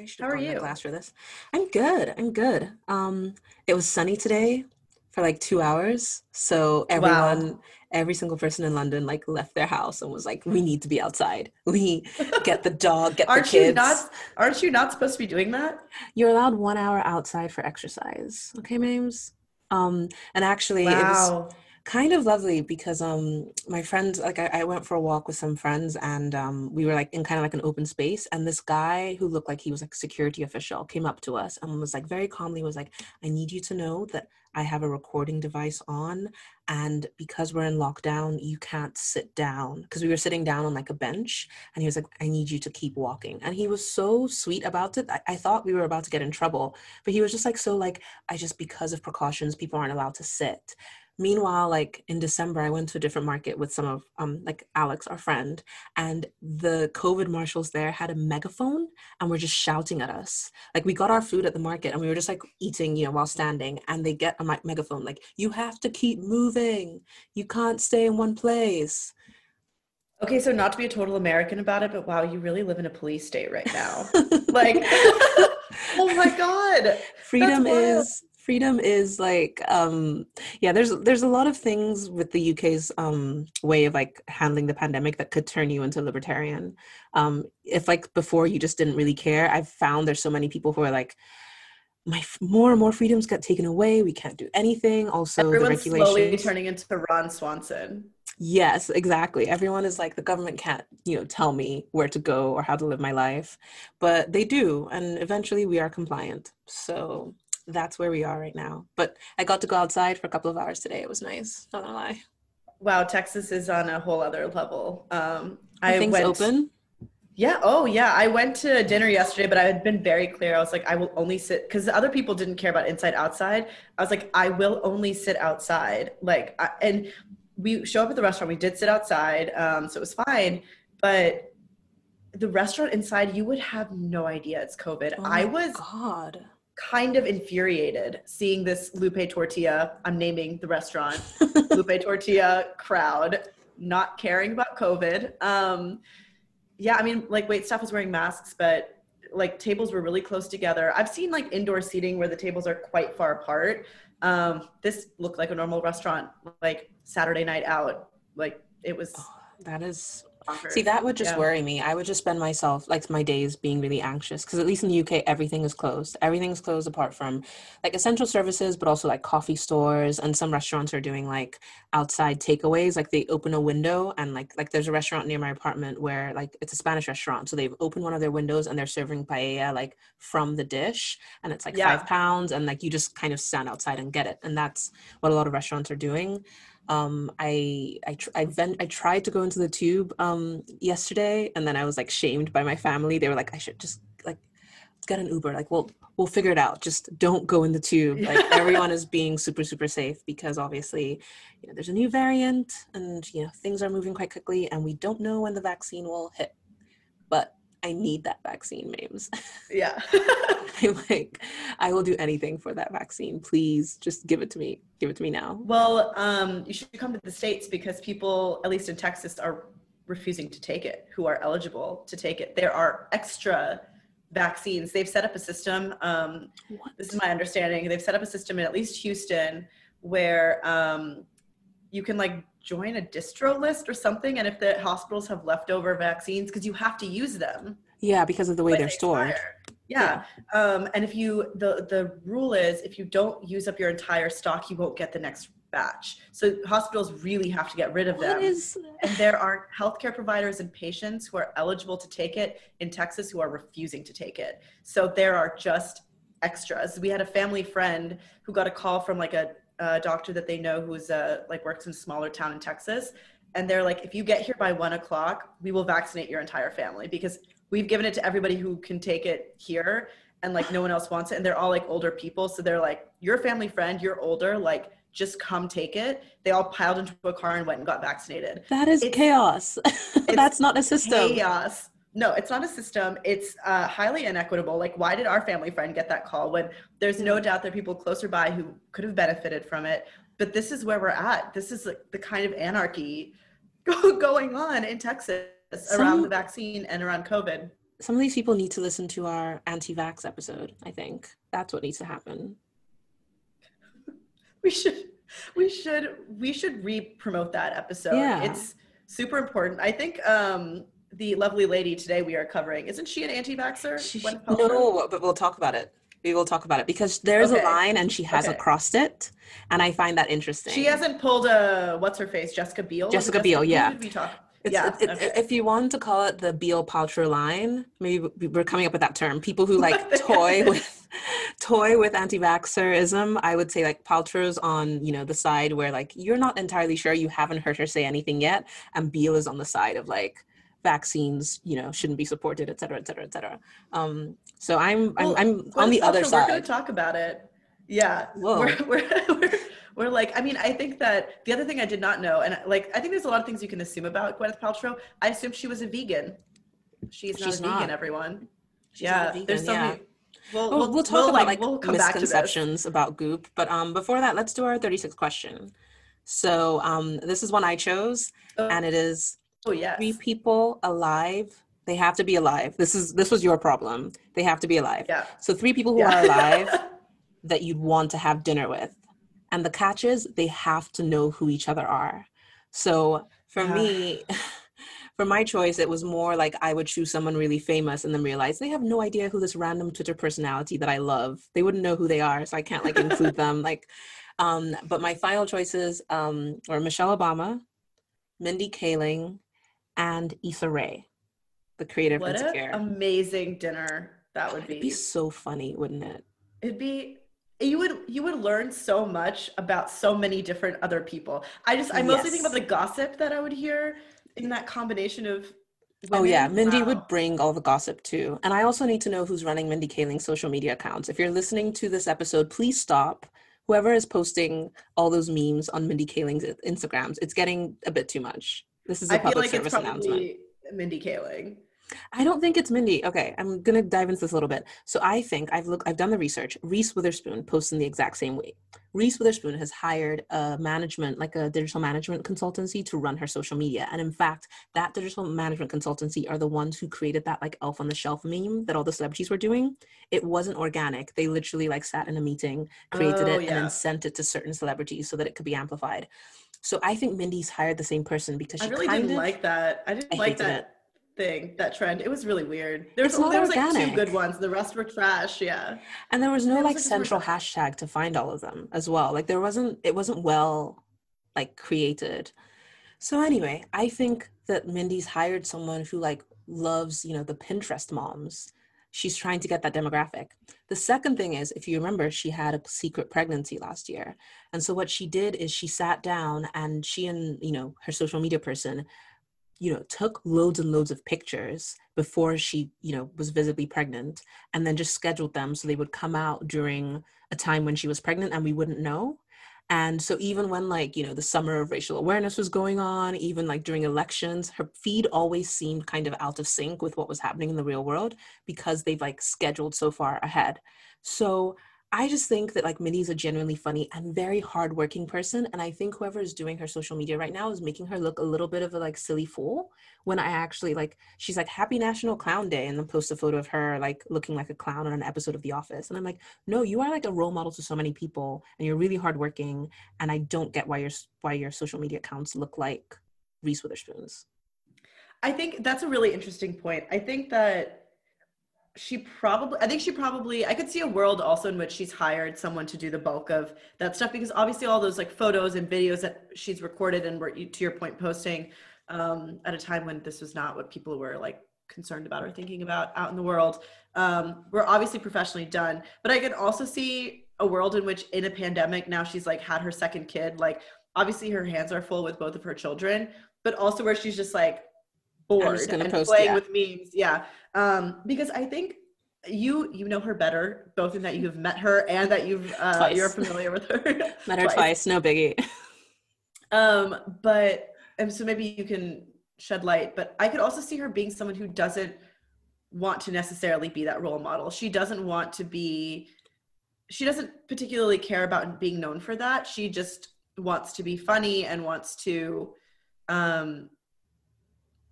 Maybe I should have gone glass for this. I'm good. I'm good. Um, it was sunny today for like two hours. So everyone, wow. every single person in London like left their house and was like, "We need to be outside. We get the dog, get aren't the kids." You not, aren't you not supposed to be doing that? You're allowed one hour outside for exercise. Okay, Mames. Um, and actually, wow. it was kind of lovely because um my friends like I, I, went for a walk with some friends and um we were like in kind of like an open space and this guy who looked like he was like security official came up to us and was like very calmly was like i need you to know that i have a recording device on and because we're in lockdown you can't sit down. Because we were sitting down on like a bench and he was like i need you to keep walking. And he was so sweet about it I, I thought we were about to get in trouble but he was just like so like i just because of precautions people aren't allowed to sit meanwhile like in december i went to a different market with some of um like alex our friend and the covid marshals there had a megaphone and were just shouting at us like we got our food at the market and we were just like eating you know while standing and they get a me- megaphone like you have to keep moving you can't stay in one place Okay, so not to be a total American about it, but wow, you really live in a police state right now. like, oh my God. Freedom is freedom is like um yeah there's there's a lot of things with the uk's um way of like handling the pandemic that could turn you into libertarian. Um if like before you just didn't really care i've found there's so many people who are like my more and more freedoms got taken away. We can't do anything. Also Everyone's the regulations slowly turning into ron swanson. Yes exactly. Everyone is like the government can't you know tell me where to go or how to live my life. But they do and eventually we are compliant. So that's where we are right now. But I got to go outside for a couple of hours today. It was nice. Not gonna lie. Wow, Texas is on a whole other level. Um, I things went, open. Yeah. Oh, yeah. I went to dinner yesterday, but I had been very clear. I was like, I will only sit because other people didn't care about inside outside. I was like, I will only sit outside. Like, I, and we show up at the restaurant. We did sit outside, um, so it was fine. But the restaurant inside, you would have no idea it's COVID. Oh I was God kind of infuriated seeing this Lupe Tortilla, I'm naming the restaurant, Lupe Tortilla crowd not caring about COVID. Um, yeah, I mean, like wait staff was wearing masks, but like tables were really close together. I've seen like indoor seating where the tables are quite far apart. Um, this looked like a normal restaurant, like Saturday night out. Like it was. Oh, that is See, that would just yeah. worry me. I would just spend myself, like my days, being really anxious because at least in the UK, everything is closed. Everything's closed apart from like essential services, but also like coffee stores and some restaurants are doing like outside takeaways. Like they open a window and like like there's a restaurant near my apartment where like it's a Spanish restaurant, so they've opened one of their windows and they're serving paella like from the dish, and it's like yeah. five pounds, and like you just kind of stand outside and get it, and that's what a lot of restaurants are doing um, I I I, ven- I tried to go into the tube um, yesterday, and then I was like shamed by my family. They were like, I should just like get an Uber. Like, well, we'll figure it out. Just don't go in the tube. Like everyone is being super super safe because obviously, you know, there's a new variant, and you know things are moving quite quickly, and we don't know when the vaccine will hit. But I need that vaccine, Mames. Yeah. I'm like, I will do anything for that vaccine. Please just give it to me. Give it to me now. Well, um, you should come to the States because people, at least in Texas, are refusing to take it who are eligible to take it. There are extra vaccines. They've set up a system. Um, this is my understanding. They've set up a system in at least Houston where um, you can like join a distro list or something and if the hospitals have leftover vaccines because you have to use them. Yeah because of the way they're they stored. yeah, yeah. Um, and if you the the rule is if you don't use up your entire stock you won't get the next batch. So hospitals really have to get rid of what them. is... and there are healthcare providers and patients who are eligible to take it in texas who are refusing to take it. So there are just extras. We had a family friend who got a call from like a a doctor that they know who's uh, like works in a smaller town in Texas, and they're like, if you get here by one o'clock, we will vaccinate your entire family because we've given it to everybody who can take it here, and like no one else wants it, and they're all like older people, so they're like, you're family friend, you're older, like just come take it. They all piled into a car and went and got vaccinated. That is it's, chaos. That's not a system. Chaos no it's not a system it's uh, highly inequitable like why did our family friend get that call when there's no doubt there are people closer by who could have benefited from it but this is where we're at this is like the kind of anarchy going on in texas Some, around the vaccine and around covid some of these people need to listen to our anti-vax episode. I think that's what needs to happen. We should, we should, we should re-promote that episode. Yeah. It's super important. I think um, the lovely lady today we are covering isn't she an anti-vaxxer? She, no, but we'll talk about it. We will talk about it because there's okay. a line and she hasn't okay. crossed it, and I find that interesting. She hasn't pulled a what's her face, Jessica Biel. Jessica, Jessica Biel, yeah. It's, yeah, it, it, okay. if you want to call it the Biel Paltrow line, maybe we're coming up with that term. People who like toy with toy with anti-vaxxerism, I would say like Paltrow's on you know the side where like you're not entirely sure, you haven't heard her say anything yet, and Biel is on the side of like vaccines you know shouldn't be supported et cetera et cetera et cetera. Um so i'm well, i'm, I'm on the other side we're going to talk about it. Yeah. We're, we're, we're, we're like i mean i think that the other thing i did not know and like i think there's a lot of things you can assume about gwyneth paltrow. I assumed she was a vegan. She's not she's a not. vegan everyone. She's yeah vegan, there's so yeah. We'll, we'll, we'll, talk we'll, about like, like misconceptions about goop but um before that let's do our 36 question. So um this is one i chose oh. and it is Oh yeah. Three people alive. They have to be alive. This is this was your problem. They have to be alive. Yeah. So three people who yeah. are alive that you'd want to have dinner with. And the catch is they have to know who each other are. So for yeah. me, for my choice, it was more like I would choose someone really famous and then realize they have no idea who this random Twitter personality that I love. They wouldn't know who they are, so I can't like include them. Like, um, but my final choices um, were Michelle Obama, Mindy Kaling, and Issa Rae, the creator of what Insecure. An amazing dinner that would be. It'd be so funny, wouldn't it? It'd be you would you would learn so much about so many different other people. I just I mostly yes. think about the gossip that I would hear in that combination of oh, Women. Oh yeah, Mindy wow. would bring all the gossip too. And I also need to know who's running Mindy Kaling's social media accounts. If you're listening to this episode, please stop. Whoever is posting all those memes on Mindy Kaling's Instagrams, it's getting a bit too much. This is a I public like service announcement. Mindy Kaling. I don't think it's Mindy. Okay, I'm gonna dive into this a little bit. So I think I've looked, I've done the research. Reese Witherspoon posts in the exact same way. Reese Witherspoon has hired a management, like a digital management consultancy, to run her social media. And in fact, that digital management consultancy are the ones who created that like elf on the shelf meme that all the celebrities were doing. It wasn't organic. They literally like sat in a meeting, created oh, it, yeah. and then sent it to certain celebrities so that it could be amplified. So I think Mindy's hired the same person because she I really didn't of, like that. I didn't I like that. It thing, that trend. It was really weird. There was, there was like two good ones. The rest were trash. Yeah. And there was no like central hashtag to find all of them as well. Like there wasn't. It wasn't well like created. So anyway, I think that Mindy's hired someone who like loves you know the Pinterest moms. She's trying to get that demographic. The second thing is, if you remember, she had a secret pregnancy last year. And so what she did is she sat down and she and, you know, her social media person you know took loads and loads of pictures before she you know was visibly pregnant and then just scheduled them so they would come out during a time when she was pregnant and we wouldn't know and so even when like you know the summer of racial awareness was going on even like during elections her feed always seemed kind of out of sync with what was happening in the real world because they've like scheduled so far ahead. So I just think that like Mindy's a genuinely funny and very hardworking person. And I think whoever is doing her social media right now is making her look a little bit of a like silly fool when I actually like she's like happy National Clown Day and then post a photo of her like looking like a clown on an episode of The Office. And I'm like, no, you are like a role model to so many people and you're really hardworking. And I don't get why your why your social media accounts look like Reese Witherspoon's. I think that's a really interesting point. I think that she probably i think she probably i could see a world also in which she's hired someone to do the bulk of that stuff because obviously all those like photos and videos that she's recorded and were to your point posting um, at a time when this was not what people were like concerned about or thinking about out in the world um, were obviously professionally done. But i could also see a world in which in a pandemic now she's like had her second kid like obviously her hands are full with both of her children but also where she's just like bored and post, playing yeah. with memes. Yeah. Um, because I think you you know her better, both in that you've met her and that you've uh, you're familiar with her. met her twice. twice, no biggie. um, but and so maybe you can shed light. But I could also see her being someone who doesn't want to necessarily be that role model. She doesn't want to be. She doesn't particularly care about being known for that. She just wants to be funny and wants to um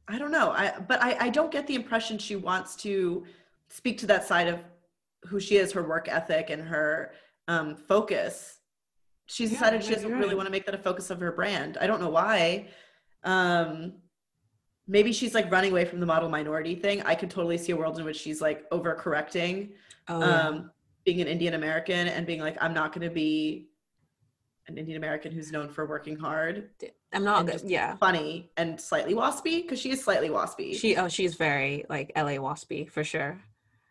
I don't know. I but I, I don't get the impression she wants to speak to that side of who she is, her work ethic and her um, focus. She's yeah, decided she doesn't really want to make that a focus of her brand. I don't know why. Um, maybe she's like running away from the model minority thing. I could totally see a world in which she's like overcorrecting, oh, um, being an Indian American and being like, I'm not going to be an Indian American who's known for working hard. I'm not good. Yeah. Funny and slightly waspy because she is slightly waspy. She oh she's very like LA waspy for sure.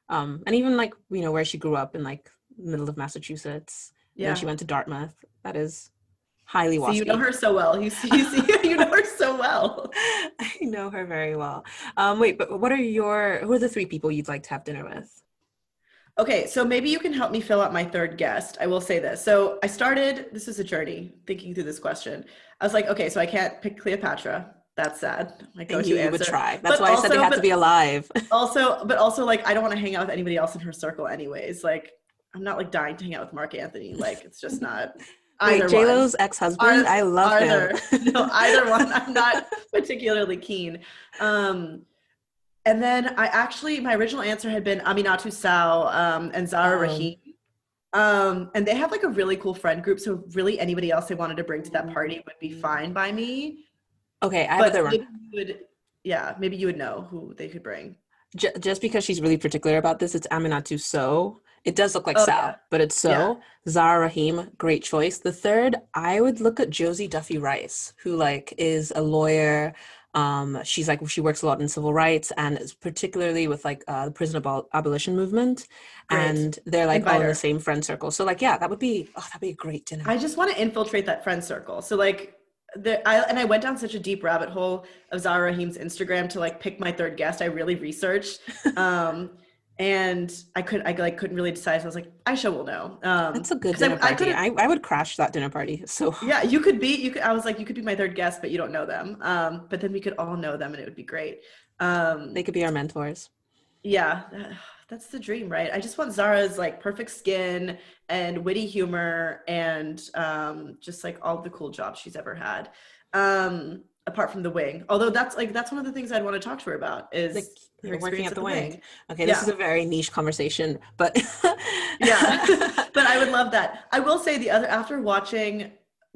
Um and even like you know where she grew up in like middle of Massachusetts. Yeah. She went to Dartmouth. That is highly waspy. So you know her so well. You see, you see you know her so well. I know her very well. Um wait, but what are your who are the three people you'd like to have dinner with? Okay, so maybe you can help me fill out my third guest. I will say this. So I started, this is a journey thinking through this question. I was like, okay, so I can't pick Cleopatra. That's sad. My go-to you, answer. would try. That's but why also, I said they have but, to be alive. also, but also like I don't want to hang out with anybody else in her circle anyways. Like I'm not like dying to hang out with Mark Anthony. Like it's just not Wait, J Lo's ex husband. I love either. him. no, either one. I'm not particularly keen. Um, and then I actually, my original answer had been Aminatou Sow um, and Zahra oh. Rahim. Um, and they have like a really cool friend group. So really anybody else they wanted to bring to that party would be fine by me. Okay, I have but maybe would, yeah, maybe you would know who they could bring. J- just because she's really particular about this, it's Aminatou Sow. It does look like oh, Sow, yeah. but it's So. Yeah. Zahra Rahim, great choice. The third, I would look at Josie Duffy Rice, who like is a lawyer, um, she's like she works a lot in civil rights and particularly with like uh, the prison abol- abolition movement, great. and they're like all in the same friend circle. So like yeah, that would be oh that'd be a great dinner. I just want to infiltrate that friend circle. So like the, I, and I went down such a deep rabbit hole of Zahra Rahim's Instagram to like pick my third guest. I really researched. Um, and I couldn't, I like couldn't really decide. So I was like, Aisha will know. Um, That's a good dinner I, party. I, I, I, would crash that dinner party. So yeah, you could be. You could. I was like, you could be my third guest, but you don't know them. Um, but then we could all know them, and it would be great. Um, they could be our mentors. Yeah, that's the dream, right? I just want Zahra's like perfect skin and witty humor, and um, just like all the cool jobs she's ever had. Um, apart from the wing although that's like that's one of the things i'd want to talk to her about is like, working at the, wing. wing. okay this yeah. is a very niche conversation but yeah but i would love that i will say the other after watching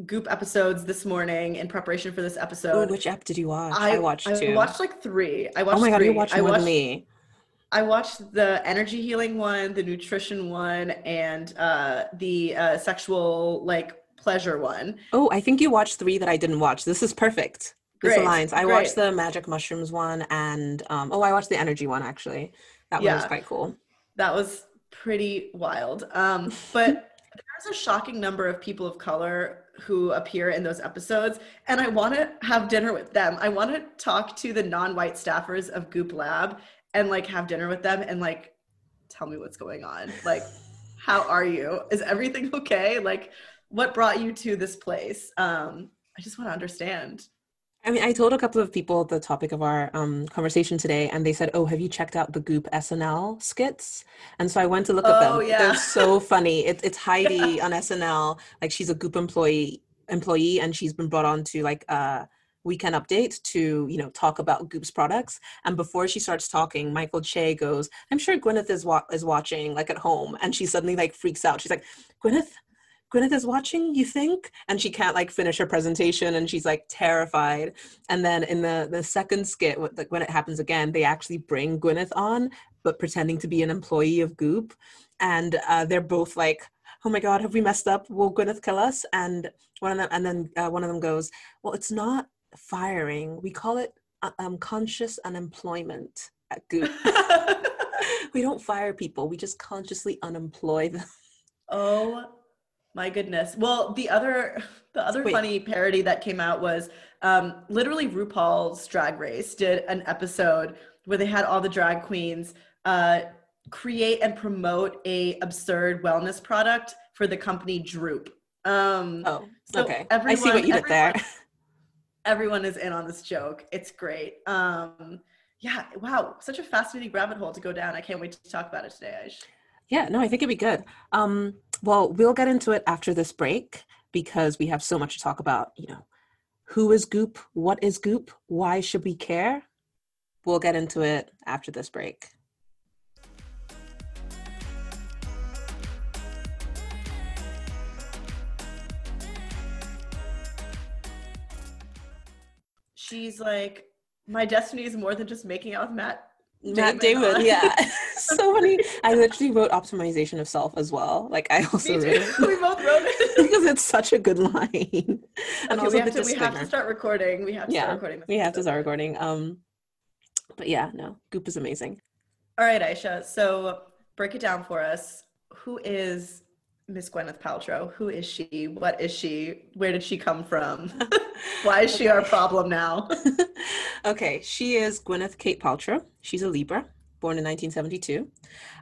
goop episodes this morning in preparation for this episode Ooh, which app did you watch i, I watched I two. watched like three i watched oh my god you watched more than me I watched the energy healing one, the nutrition one, and uh, the uh, sexual like pleasure one. Oh, I think you watched three that I didn't watch. This is perfect. This great, aligns. I great. watched the magic mushrooms one and um, oh, I watched the energy one actually. That yeah, one was quite cool. That was pretty wild. Um, but there's a shocking number of people of color who appear in those episodes, and I want to have dinner with them. I want to talk to the non-white staffers of Goop Lab and like have dinner with them and like tell me what's going on. Like, how are you? Is everything okay? Like, what brought you to this place? Um, I just want to understand. I mean, I told a couple of people the topic of our um, conversation today, and they said, "Oh, have you checked out the Goop SNL skits?" And so I went to look oh, at them. Yeah. They're so funny. It, it's Heidi on SNL, like she's a Goop employee employee, and she's been brought on to like a weekend update to you know talk about Goop's products. And before she starts talking, Michael Che goes, "I'm sure Gwyneth is wa- is watching like at home," and she suddenly like freaks out. She's like, "Gwyneth." Gwyneth is watching, you think? And she can't like finish her presentation and she's like terrified. And then in the the second skit, like when it happens again, they actually bring Gwyneth on, but pretending to be an employee of Goop. And uh, they're both like, oh my God, have we messed up? Will Gwyneth kill us? And one of them, and then uh, one of them goes, well, it's not firing. We call it uh, um, conscious unemployment at Goop. we don't fire people. We just consciously unemploy them. Oh my goodness. Well, the other the other funny parody that came out was um, literally RuPaul's Drag Race did an episode where they had all the drag queens uh, create and promote a absurd wellness product for the company Droop. Um, oh, so okay. Everyone, I see what you did there. Everyone is in on this joke. It's great. Um, yeah, wow, such a fascinating rabbit hole to go down. I can't wait to talk about it today, Aish. Yeah, no, I think it'd be good. Um, well, we'll get into it after this break because we have so much to talk about. You know, who is Goop? What is Goop? Why should we care? we'll get into it after this break. she's like, my destiny is more than just making out with Matt. Matt Damon, yeah. so funny. I literally wrote optimization of self as well. Like I also wrote it. we both wrote it because it's such a good line. and okay, also we have, to, we have to start recording. We have to yeah, start recording. We have to start recording. Um, but yeah, no, Goop is amazing. All right, Aisha. So break it down for us. Who is Miss Gwyneth Paltrow? Who is she? What is she? Where did she come from? Why is she our problem now? okay, she is Gwyneth Kate Paltrow. She's a Libra, born in 1972.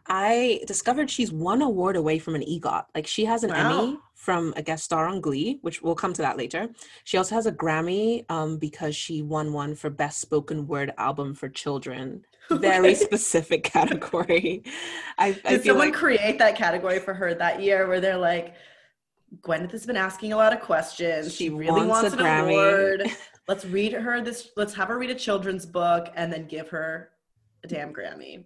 I discovered she's one award away from an EGOT. Like she has an wow. Emmy from a guest star on Glee, which we'll come to that later. She also has a Grammy um, because she won one for Best Spoken Word Album for Children. Very specific category. I, Did I someone like- create that category for her that year where they're like, Gwyneth has been asking a lot of questions. She, she really wants, wants an Grammy. award. let's read her this. Let's have her read a children's book and then give her a damn Grammy.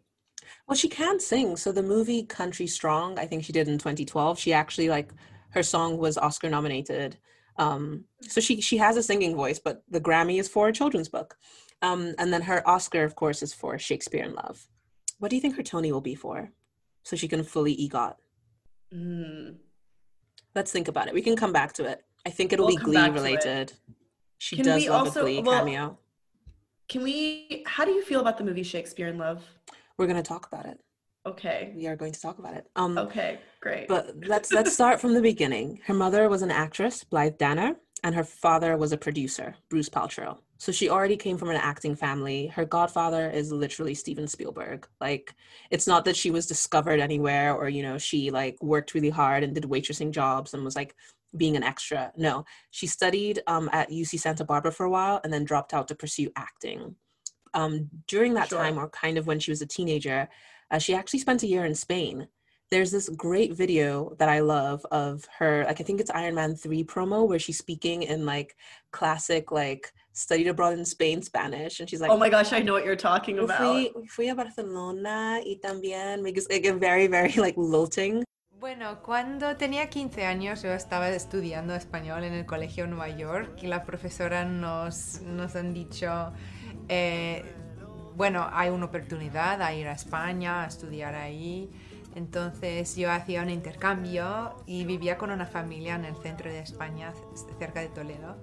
Well, she can sing. So the movie Country Strong, I think she did in 2012. She actually like her song was Oscar nominated. Um, so she she has a singing voice, but the Grammy is for a children's book. Um, and then her Oscar, of course, is for Shakespeare in Love. What do you think her Tony will be for? So she can fully EGOT. Mm. Let's think about it. We can come back to it. I think it'll we'll be Glee related. She can does love also, a Glee well, cameo. Can we? How do you feel about the movie Shakespeare in Love? We're going to talk about it. Okay. We are going to talk about it. Um, okay, great. But let's let's start from the beginning. Her mother was an actress, Blythe Danner, and her father was a producer, Bruce Paltrow. So she already came from an acting family. Her godfather is literally Steven Spielberg. Like it's not that she was discovered anywhere or you know she like worked really hard and did waitressing jobs and was like being an extra. No, she studied um, at UC Santa Barbara for a while and then dropped out to pursue acting. Um, during that sure. time, or kind of when she was a teenager, uh, she actually spent a year in Spain. There's this great video that I love of her, like I think it's Iron Man 3 promo where she's speaking in like classic, like studied abroad in Spain Spanish. And she's like, Oh my gosh, I know what you're talking about. Fui, fui a Barcelona y también, because like a very, very like lilting. Bueno, cuando tenía 15 años yo estaba estudiando español en el Colegio Nueva York y la profesora nos, nos han dicho, eh, bueno, hay una oportunidad a ir a España, a estudiar ahí. Entonces yo hacía un intercambio y vivía con una familia en el centro de España, cerca de Toledo.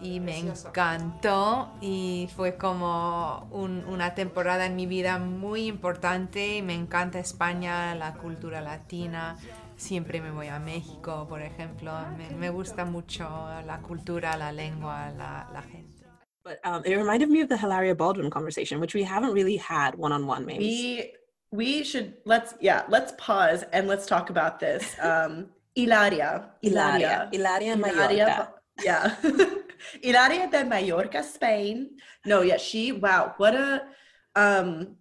Y me encantó y fue como una temporada en mi vida muy importante. Me encanta España, la cultura latina. Siempre me voy a México, por ejemplo. Me, gusta mucho la cultura, la lengua, la, la gente. But um, it reminded me of the Hilaria Baldwin conversation, which we haven't really had one on one. Maybe we we should let's yeah let's pause and let's talk about this. Um, Hilaria, Hilaria, Hilaria, Hilaria yeah, Hilaria de Mallorca, Spain. No, yeah, she wow, what a um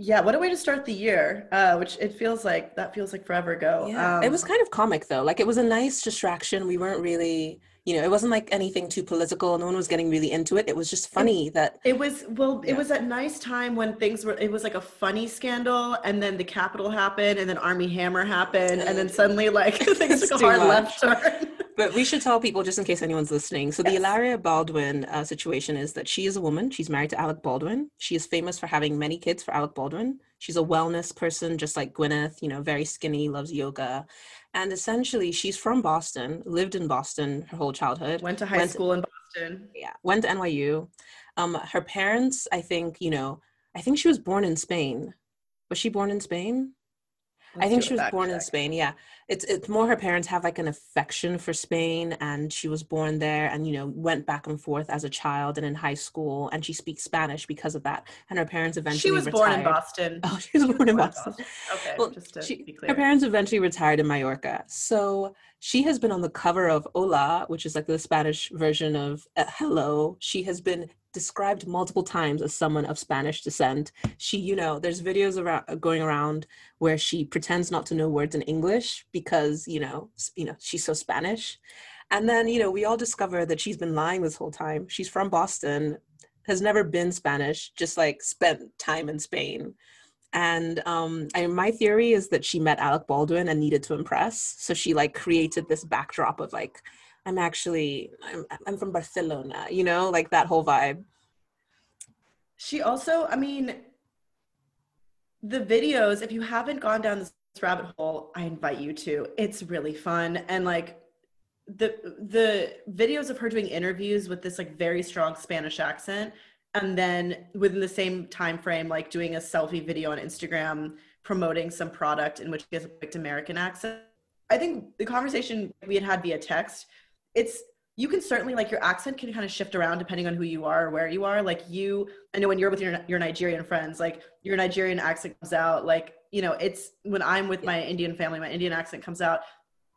yeah, what a way to start the year. Uh, which it feels like that feels like forever ago. Yeah. Um, it was kind of comic though. Like it was a nice distraction. We weren't really you know, it wasn't like anything too political. No one was getting really into it. It was just funny it, that it was. Well, yeah. it was a nice time when things were. It was like a funny scandal, and then the Capitol happened, and then Armie Hammer happened, and then suddenly like things took a hard much. left turn. But we should tell people just in case anyone's listening. So yes. the Hilaria Baldwin uh, situation is that she is a woman. She's married to Alec Baldwin. She is famous for having many kids for Alec Baldwin. She's a wellness person, just like Gwyneth. You know, very skinny, loves yoga and essentially she's from boston lived in boston her whole childhood went to high went school in boston yeah went to nyu um her parents i think you know i think she was born in spain was she born in spain Let's I think she was born check. in Spain. Yeah, it's it's more her parents have like an affection for Spain, and she was born there, and you know went back and forth as a child and in high school, and she speaks Spanish because of that. And her parents eventually she was retired. born in Boston. Oh, she was born, born in Boston. Boston. Okay, well, just to she, be clear. Her parents eventually retired in Mallorca, so she has been on the cover of Hola, which is like the Spanish version of uh, Hello. She has been described multiple times as someone of Spanish descent. She, you know, there's videos around going around where she pretends not to know words in English because, you know, you know, she's so Spanish. And then, you know, we all discover that she's been lying this whole time. She's from Boston. has never been Spanish, just like spent time in Spain. And um, I, my theory is that she met Alec Baldwin and needed to impress, so she like created this backdrop of like, I'm actually I'm, I'm from Barcelona, you know, like that whole vibe. She also, I mean, the videos. If you haven't gone down this rabbit hole, I invite you to. It's really fun and like the the videos of her doing interviews with this like very strong Spanish accent and then within the same time frame like doing a selfie video on Instagram promoting some product in which he has a picked American accent. I think the conversation we had had via text, it's you can certainly like your accent can kind of shift around depending on who you are or where you are. Like you, I know when you're with your your Nigerian friends, like your Nigerian accent comes out. Like you know, it's when I'm with my Indian family, my Indian accent comes out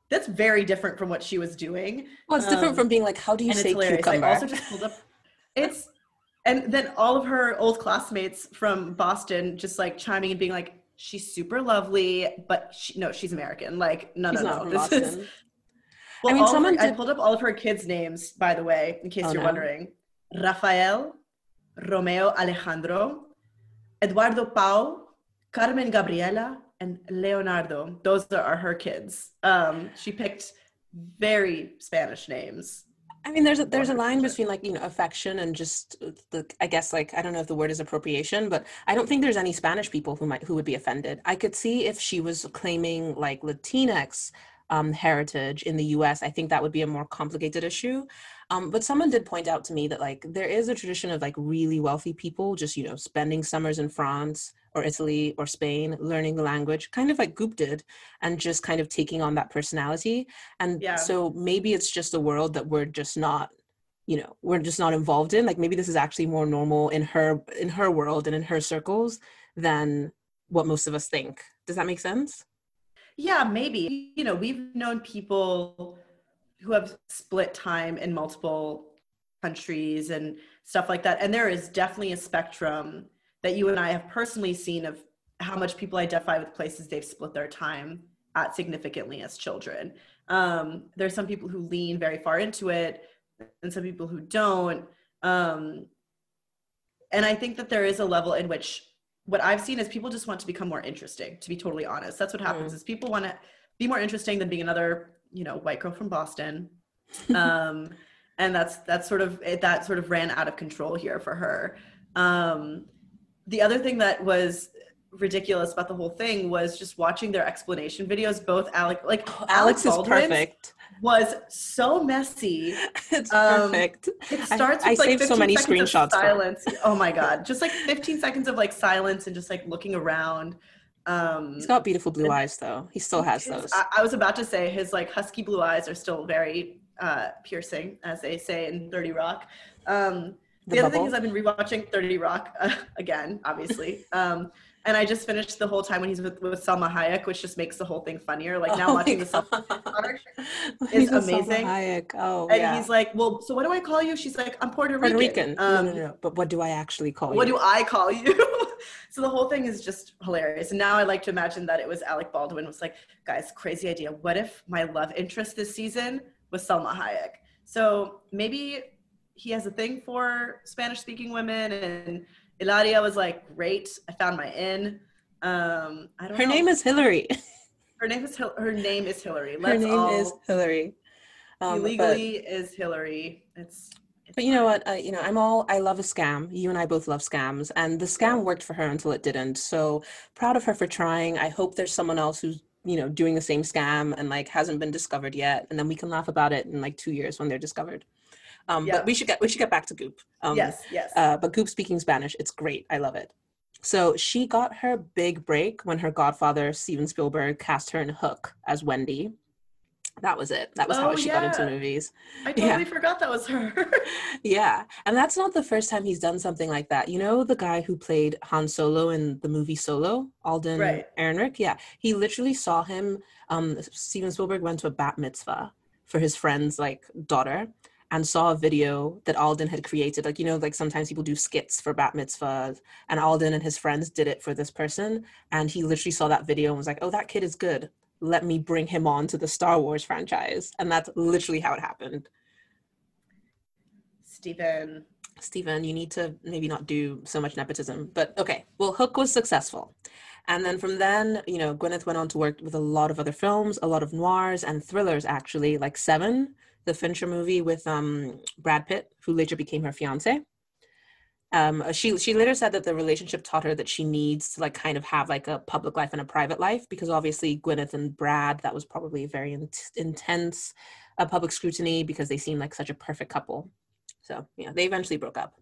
that's very different from what she was doing. Well, it's different um, from being like, how do you say cucumber? I also just pulled up. It's and then all of her old classmates from Boston just like chiming and being like, she's super lovely, but she, no, she's American. Like, no, she's no, no. This Boston. is. Well, I mean, someone her, did... I pulled up all of her kids' names, by the way, in case oh, you're no. wondering. Rafael, Romeo Alejandro, Eduardo Pau, Carmen Gabriela, and Leonardo. Those are her kids. Um, she picked very Spanish names. I mean, there's a there's a line between like you know affection and just the I guess like I don't know if the word is appropriation, but I don't think there's any Spanish people who might who would be offended. I could see if she was claiming like Latinx um, heritage in the U.S. I think that would be a more complicated issue. Um, but someone did point out to me that like there is a tradition of like really wealthy people just you know spending summers in France or Italy or Spain learning the language, kind of like Goop did, and just kind of taking on that personality. And yeah. so maybe it's just a world that we're just not you know we're just not involved in like maybe this is actually more normal in her in her world and in her circles than what most of us think does that make sense yeah maybe. You know we've known people who have split time in multiple countries and stuff like that. And there is definitely a spectrum that you and i have personally seen of how much people identify with places they've split their time at significantly as children. Um, there's some people who lean very far into it and some people who don't. Um, and i think that there is a level in which what i've seen is people just want to become more interesting to be totally honest. That's what happens mm. is people want to be more interesting than being another you know white girl from boston. Um, and that's that's sort of it, that sort of ran out of control here for her. Um, the other thing that was ridiculous about the whole thing was just watching their explanation videos both alec like oh, alex is perfect was so messy it's um, perfect it starts I, with I like saved so many screenshots silence oh my god just like 15 seconds of like silence and just like looking around um, He's got beautiful blue eyes, though. He still has his, those. I, I, was about to say his like husky blue eyes are still very uh, piercing, as they say in Thirty Rock. Um, the, the other thing is, I've been rewatching Thirty Rock uh, again, obviously. Um, and I just finished the whole time when he's with, with Salma Hayek, which just makes the whole thing funnier. Like now oh watching the Salma is amazing. Hayek. Oh, and yeah. he's like, "Well, so what do I call you?" She's like, "I'm Puerto Rican." Puerto Rican. Um, no, no, no. But what do I actually call what you? What do I call you? so the whole thing is just hilarious. And now I like to imagine that it was Alec Baldwin was like, "Guys, crazy idea. What if my love interest this season was Salma Hayek?" So maybe he has a thing for Spanish-speaking women and Ilaria was like, great. I found my in. Um, I don't her know. name is Hillary. her name is Hil- her name is Hillary. Let's her name all, is Hillary. Um, illegally but, is Hillary. It's, it's but you know what? Uh, you know, I'm all. I love a scam. You and I both love scams, and the scam worked for her until it didn't. So proud of her for trying. I hope there's someone else who's you know doing the same scam and like hasn't been discovered yet, and then we can laugh about it in like two years when they're discovered. Um, yeah. But we should get we should get back to Goop. Um, yes, yes. Uh, but Goop speaking Spanish, it's great. I love it. So she got her big break when her godfather Steven Spielberg cast her in Hook as Wendy. That was it. That was oh, how she yeah. got into movies. I totally yeah. forgot that was her. yeah. And that's not the first time he's done something like that. You know the guy who played Han Solo in the movie Solo, Alden right. Ehrenreich? Yeah. He literally saw him um Steven Spielberg went to a bat mitzvah for his friend's like daughter and saw a video that Alden had created. Like, you know, like sometimes people do skits for bat mitzvahs, and Alden and his friends did it for this person. And he literally saw that video and was like, oh, that kid is good. Let me bring him on to the Star Wars franchise. And that's literally how it happened. Steven. Steven, you need to maybe not do so much nepotism. But okay, well, Hook was successful. And then from then, you know, Gwyneth went on to work with a lot of other films, a lot of noirs and thrillers, actually, like Seven, the Fincher movie with um, Brad Pitt, who later became her fiance. Um, she she later said that the relationship taught her that she needs to like kind of have like a public life and a private life because obviously Gwyneth and Brad that was probably very in- intense uh, public scrutiny because they seemed like such a perfect couple. So yeah, they eventually broke up.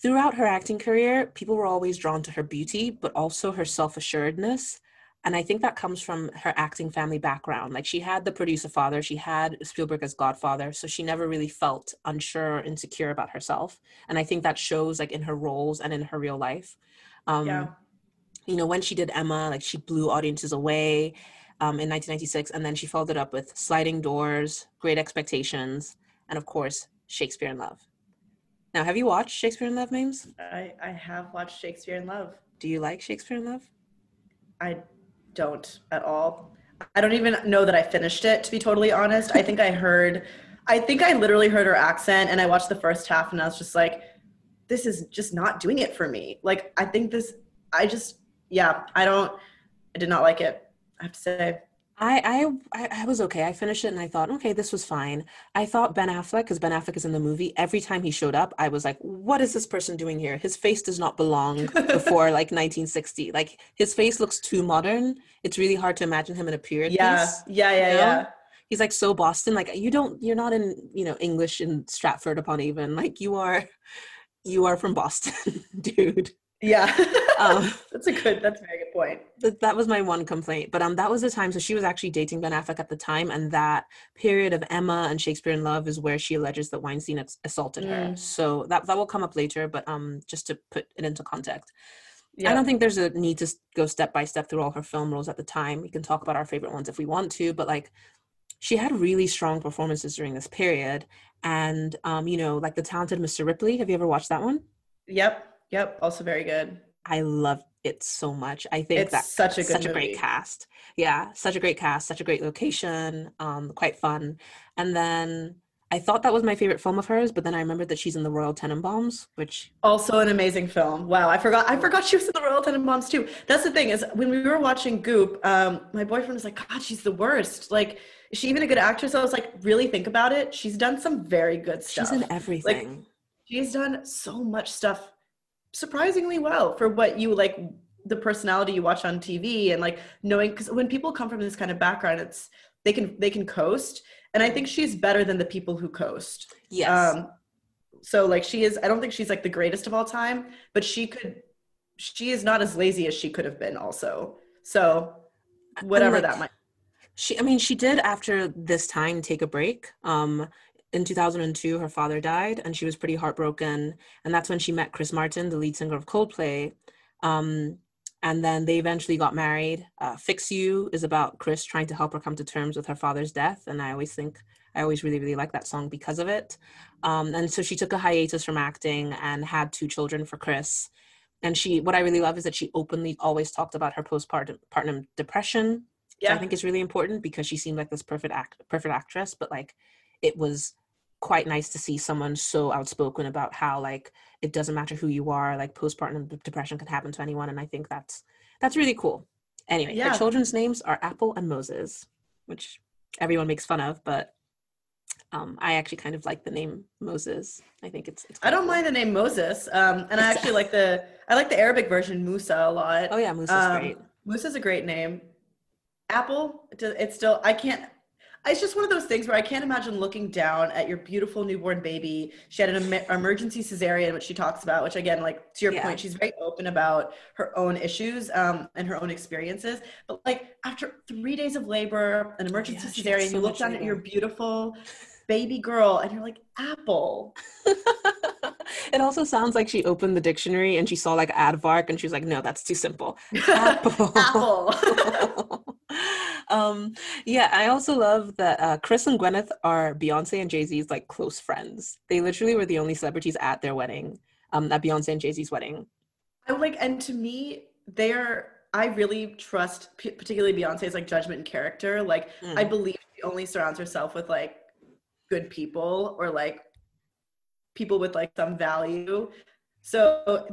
Throughout her acting career, people were always drawn to her beauty, but also her self assuredness. And I think that comes from her acting family background. Like she had the producer father, she had Spielberg as godfather, so she never really felt unsure or insecure about herself. And I think that shows like in her roles and in her real life. Um, yeah. You know, when she did Emma, like she blew audiences away um, in 1996, and then she followed it up with Sliding Doors, Great Expectations, and of course, Shakespeare in Love. Now, have you watched Shakespeare in Love, Names? I, I have watched Shakespeare in Love. Do you like Shakespeare in Love? I don't at all. I don't even know that I finished it, to be totally honest. I think I heard, I think I literally heard her accent and I watched the first half and I was just like, this is just not doing it for me. Like, I think this, I just, yeah, I don't, I did not like it, I have to say. I, I I was okay. I finished it and I thought, okay, this was fine. I thought Ben Affleck, because Ben Affleck is in the movie, every time he showed up, I was like, what is this person doing here? His face does not belong before like 1960. Like his face looks too modern. It's really hard to imagine him in a period yeah. piece. Yeah, yeah, yeah, yeah. He's like so Boston. Like you don't, you're not in, you know, English in Stratford upon Avon. Like you are, you are from Boston, dude. Yeah. um, that's a good, that's a very good point. That, that was my one complaint. But um, that was the time. So she was actually dating Ben Affleck at the time. And that period of Emma and Shakespeare in Love is where she alleges that Weinstein assaulted mm. her. So that, that will come up later. But um, just to put it into context. Yeah. I don't think there's a need to go step by step through all her film roles at the time. We can talk about our favorite ones if we want to, but like she had really strong performances during this period. And um, you know, like the talented Mr. Ripley. Have you ever watched that one? Yep. Yep, also very good. I love it so much. I think it's that's such a good such movie. a great cast. Yeah, such a great cast, such a great location, um, quite fun. And then I thought that was my favorite film of hers, but then I remembered that she's in the Royal Tenenbaums, which also an amazing film. Wow, I forgot. I forgot she was in the Royal Tenenbaums too. That's the thing is when we were watching Goop, um, my boyfriend was like, "God, she's the worst." Like, is she even a good actress? I was like, "Really think about it. She's done some very good stuff. She's in everything. Like, she's done so much stuff surprisingly well for what you like the personality you watch on TV and like knowing because when people come from this kind of background, it's they can they can coast, and I think she's better than the people who coast. Yes. Um, so like she is, I don't think she's like the greatest of all time, but she could, she is not as lazy as she could have been also. So whatever like, that might. She, I mean, she did after this time take a break. Um, in 2002 her father died and she was pretty heartbroken. And that's when she met chris martin the lead singer of coldplay. Um, and then they eventually got married. Uh, fix you is about chris trying to help her come to terms with her father's death and i always think i always really really like that song because of it. Um, and so she took a hiatus from acting and had two children for chris. And she what i really love is that she openly always talked about her postpartum depression yeah. i think is really important because she seemed like this perfect act perfect actress but like it was quite nice to see someone so outspoken about how like it doesn't matter who you are like postpartum depression can happen to anyone and i think that's that's really cool anyway yeah. children's names are apple and moses which everyone makes fun of but um, I actually kind of like the name Moses. I think it's. it's I don't cool. mind the name Moses, um, and I actually like the I like the Arabic version Musa a lot. Oh yeah, Musa's um, great. Musa's a great name. Apple, it's still I can't it's just one of those things where I can't imagine looking down at your beautiful newborn baby. She had an em- emergency cesarean, which she talks about, which again, like to your yeah. point, she's very open about her own issues um, and her own experiences. But like after three days of labor, an emergency yeah, cesarean, so you look down labor. at your beautiful baby girl and you're like, Apple. it also sounds like she opened the dictionary and she saw like aardvark and she was like, no, that's too simple. Apple. Apple. um, yeah, I also love that uh, Chris and Gwyneth are Beyonce and Jay Z's like close friends. They literally were the only celebrities at their wedding, um, at Beyonce and Jay Z's wedding. I like, and to me, they're. I really trust, particularly Beyonce's like judgment and character. Like, mm. I believe she only surrounds herself with like good people or like people with like some value. So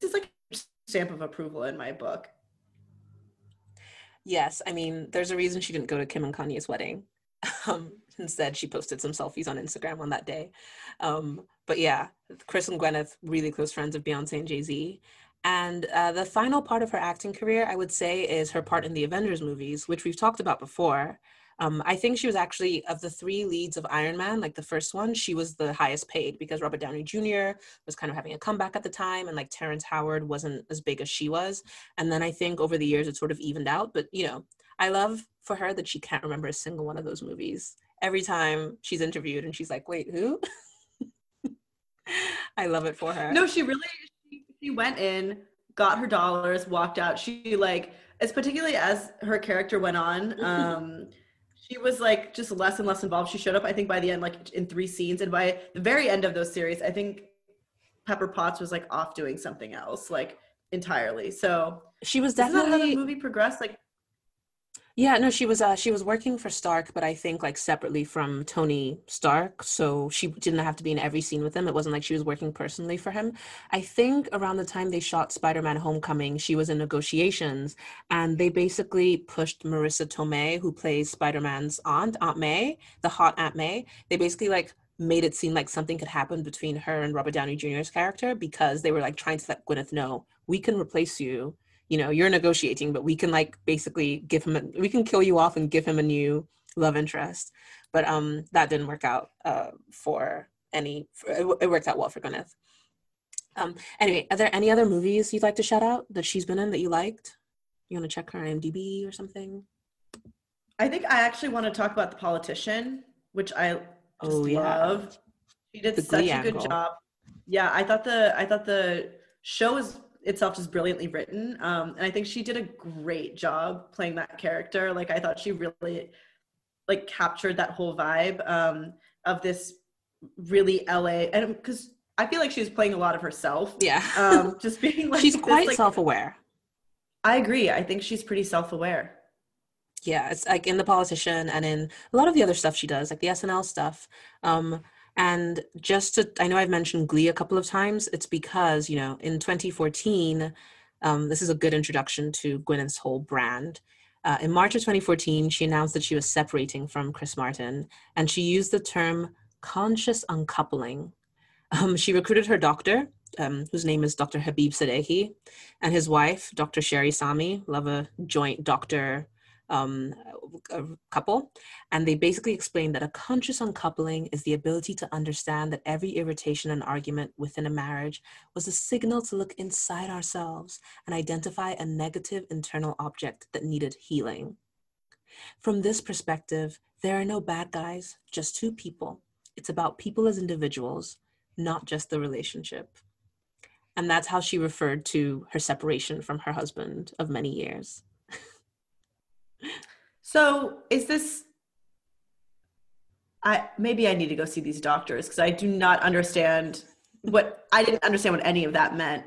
it's like a stamp of approval in my book. Yes, I mean, there's a reason she didn't go to Kim and Kanye's wedding. Um, instead, she posted some selfies on Instagram on that day. Um, but yeah, Chris and Gwyneth, really close friends of Beyonce and Jay Z. And uh, the final part of her acting career, I would say, is her part in the Avengers movies, which we've talked about before. Um, I think she was actually of the three leads of Iron Man, like the first one, she was the highest paid because Robert Downey Jr. was kind of having a comeback at the time, and like Terrence Howard wasn't as big as she was. And then I think over the years it sort of evened out. But you know, I love for her that she can't remember a single one of those movies. Every time she's interviewed, and she's like, "Wait, who?" I love it for her. No, she really she, she went in, got her dollars, walked out. She like, as particularly as her character went on. Um, she was like just less and less involved. She showed up, I think, by the end, like in three scenes, and by the very end of those series, I think Pepper Potts was like off doing something else, like entirely. So she was definitely how the movie progressed. Like yeah, no, she was uh she was working for Stark, but I think like separately from Tony Stark, so she didn't have to be in every scene with him. It wasn't like she was working personally for him. I think around the time they shot Spider-Man Homecoming, she was in negotiations and they basically pushed Marisa Tomei, who plays Spider-Man's aunt, Aunt May, the hot Aunt May. They basically like made it seem like something could happen between her and Robert Downey Jr.'s character because they were like trying to let Gwyneth know, we can replace you you know you're negotiating but we can like basically give him a, we can kill you off and give him a new love interest. But um that didn't work out uh for any for, it worked out well for Gwyneth. Um anyway are there any other movies you'd like to shout out that she's been in that you liked? You want to check her IMDb or something? I think I actually want to talk about the politician which I just oh, yeah. love. She did the such a good job. Yeah I thought the I thought the show was itself just brilliantly written. Um, and I think she did a great job playing that character. Like I thought she really like captured that whole vibe um, of this really LA and because I feel like she was playing a lot of herself. Yeah. Um, just being like she's quite like, self-aware. I agree. I think she's pretty self-aware. Yeah, it's like in the politician and in a lot of the other stuff she does, like the SNL stuff. Um, and just to, I know I've mentioned Glee a couple of times. It's because, you know, in 2014, um, this is a good introduction to Gwyneth's whole brand. Uh, in March of 2014, she announced that she was separating from Chris Martin, and she used the term conscious uncoupling. Um, she recruited her doctor, um, whose name is Dr. Habib Sadeghi, and his wife, Dr. Sherry Sami, love a joint doctor um, a couple, and they basically explained that a conscious uncoupling is the ability to understand that every irritation and argument within a marriage was a signal to look inside ourselves and identify a negative internal object that needed healing. From this perspective, there are no bad guys, just two people. It's about people as individuals, not just the relationship. And that's how she referred to her separation from her husband of many years. So is this I maybe I need to go see these doctors because I do not understand what I didn't understand what any of that meant.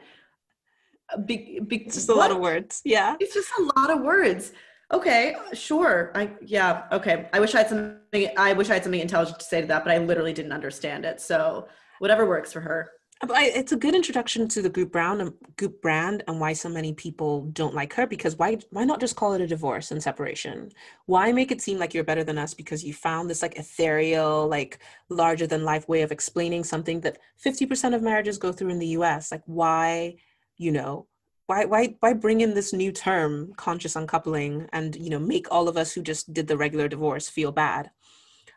Be, be, it's just a lot of words. Yeah. It's just a lot of words. Okay, sure. I yeah, okay. I wish I had something I wish I had something intelligent to say to that, but I literally didn't understand it. So whatever works for her it's a good introduction to the Goop Brown and Goop brand and why so many people don't like her because why why not just call it a divorce and separation? Why make it seem like you're better than us because you found this like ethereal, like larger than life way of explaining something that 50% of marriages go through in the US? Like why, you know, why why why bring in this new term conscious uncoupling and you know make all of us who just did the regular divorce feel bad?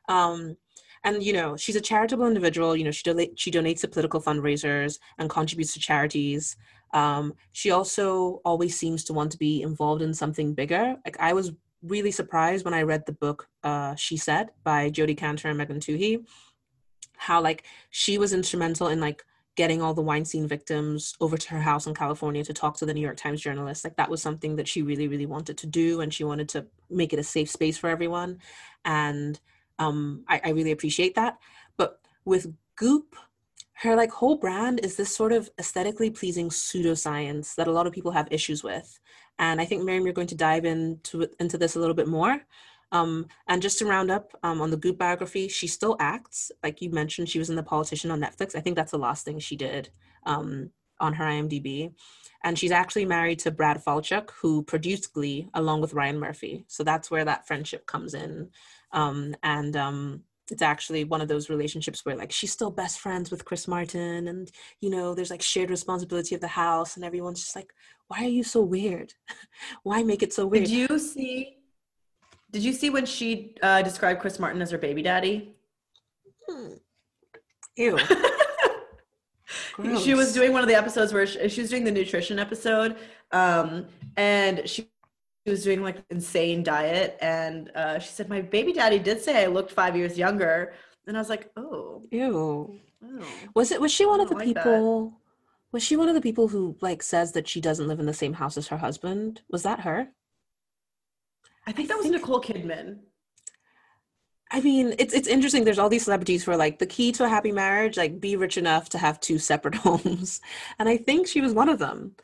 Um and you know she's a charitable individual you know she, do- she donates to political fundraisers and contributes to charities um, she also always seems to want to be involved in something bigger like i was really surprised when i read the book uh, she said by jodi kantor and megan twohey how like she was instrumental in like getting all the Weinstein victims over to her house in California to talk to the New York Times journalists. Like that was something that she really, really wanted to do, and she wanted to make it a safe space for everyone. And um, I, I really appreciate that. But with Goop, her like whole brand is this sort of aesthetically pleasing pseudoscience that a lot of people have issues with. And I think Miriam, you're going to dive into into this a little bit more. Um, and just to round up um, on the Goop biography, she still acts. Like you mentioned, she was in The Politician on Netflix. I think that's the last thing she did um, on her IMDb. And she's actually married to Brad Falchuk, who produced Glee along with Ryan Murphy. So that's where that friendship comes in. Um, and um, it's actually one of those relationships where like she's still best friends with Chris Martin and you know there's like shared responsibility of the house and everyone's just like why are you so weird why make it so weird did you see did you see when she uh, described Chris Martin as her baby daddy hmm. ew she was doing one of the episodes where she, she was doing the nutrition episode um, and she she was doing like insane diet and uh, she said my baby daddy did say i looked five years younger and i was like oh. Ew. Oh, was it was she one of the like people that. was she one of the people who like says that she doesn't live in the same house as her husband? Was that her? I think that was nicole kidman I mean, it's it's interesting. There's all these celebrities who are like the key to a happy marriage, like be rich enough to have two separate homes, and I think she was one of them.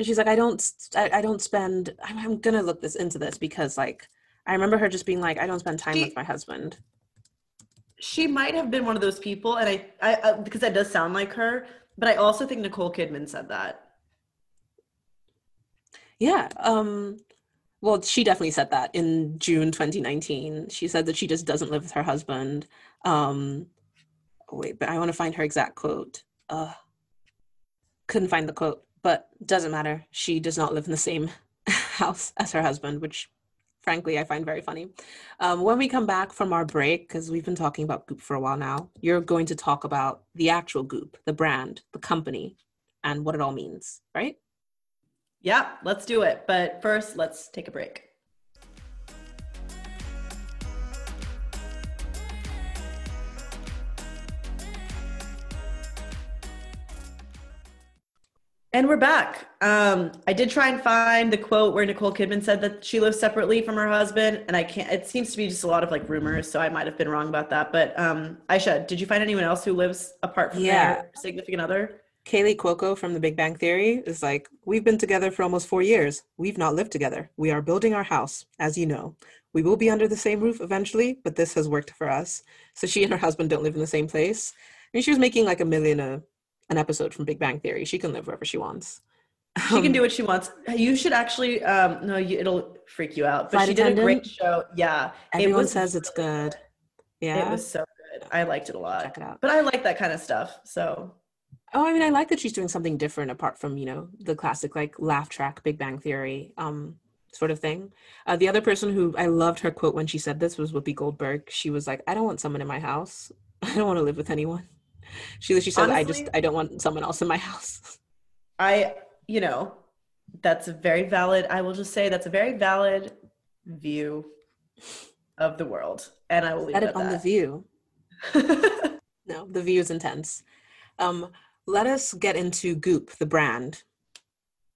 And she's like i don't i, I don't spend I'm, I'm, gonna look this into this because like i remember her just being like i don't spend time she, with my husband. She might have been one of those people and I, I, I because that does sound like her but i also think nicole kidman said that. Yeah um well she definitely said that in june 2019 she said that she just doesn't live with her husband um wait but i want to find her exact quote uh couldn't find the quote but doesn't matter. She does not live in the same house as her husband, which frankly I find very funny. Um, when we come back from our break, because we've been talking about Goop for a while now, you're going to talk about the actual Goop, the brand, the company, and what it all means, right? Yeah, let's do it. But first, let's take a break. And we're back. Um, I did try and find the quote where Nicole Kidman said that she lives separately from her husband, and I can't. It seems to be just a lot of like rumors, so I might have been wrong about that. But um, Aisha, did you find anyone else who lives apart from yeah. their significant other? Kaley Cuoco from The Big Bang Theory is like, We've been together for almost four years. We've not lived together. We are building our house, as you know. We will be under the same roof eventually, but this has worked for us. So she and her husband don't live in the same place. I mean, she was making like a million a an episode from Big Bang Theory. She can live wherever she wants. She um, can do what she wants. You should actually. Um, no, you, it'll freak you out. But she did a great show. Yeah, everyone it was, says it's good. Yeah, it was so good. I liked it a lot. Check it out. But I like that kind of stuff. So. Oh, I mean, I like that she's doing something different apart from you know the classic like laugh track Big Bang Theory um sort of thing. Uh, the other person who I loved her quote when she said this was Whoopi Goldberg. She was like, "I don't want someone in my house. I don't want to live with anyone." She she said, Honestly, "I just I don't want someone else in my house." I you know that's a very valid. I will just say that's a very valid view of the world, and I will leave it on that. the view. no, the view is intense. Um, let us get into Goop, the brand.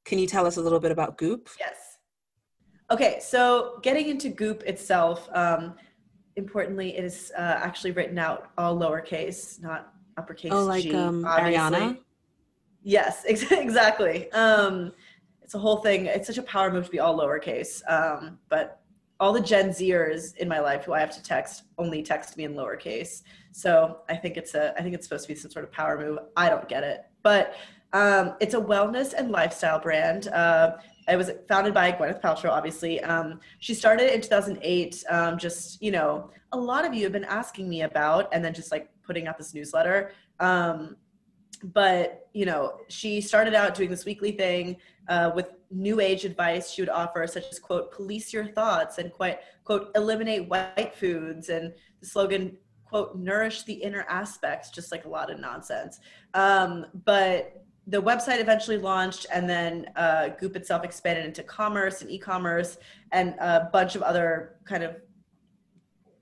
Can you tell us a little bit about Goop? Yes. Okay, so getting into Goop itself, um, importantly, it is uh, actually written out all lowercase, not uppercase oh, like G, um, Ariana. Yes, exactly. Um, it's a whole thing. It's such a power move to be all lowercase. Um, but all the Gen Zers in my life who I have to text only text me in lowercase. So I think it's a I think it's supposed to be some sort of power move. I don't get it, but um, it's a wellness and lifestyle brand. Uh, it was founded by Gwyneth Paltrow, obviously. Um, she started in 2008. Um, just you know, a lot of you have been asking me about, and then just like putting out this newsletter. Um, but you know, she started out doing this weekly thing uh, with new age advice she would offer, such as quote, "police your thoughts" and quite quote, "eliminate white foods," and the slogan quote, "nourish the inner aspects," just like a lot of nonsense. Um, but the website eventually launched and then uh, goop itself expanded into commerce and e-commerce and a bunch of other kind of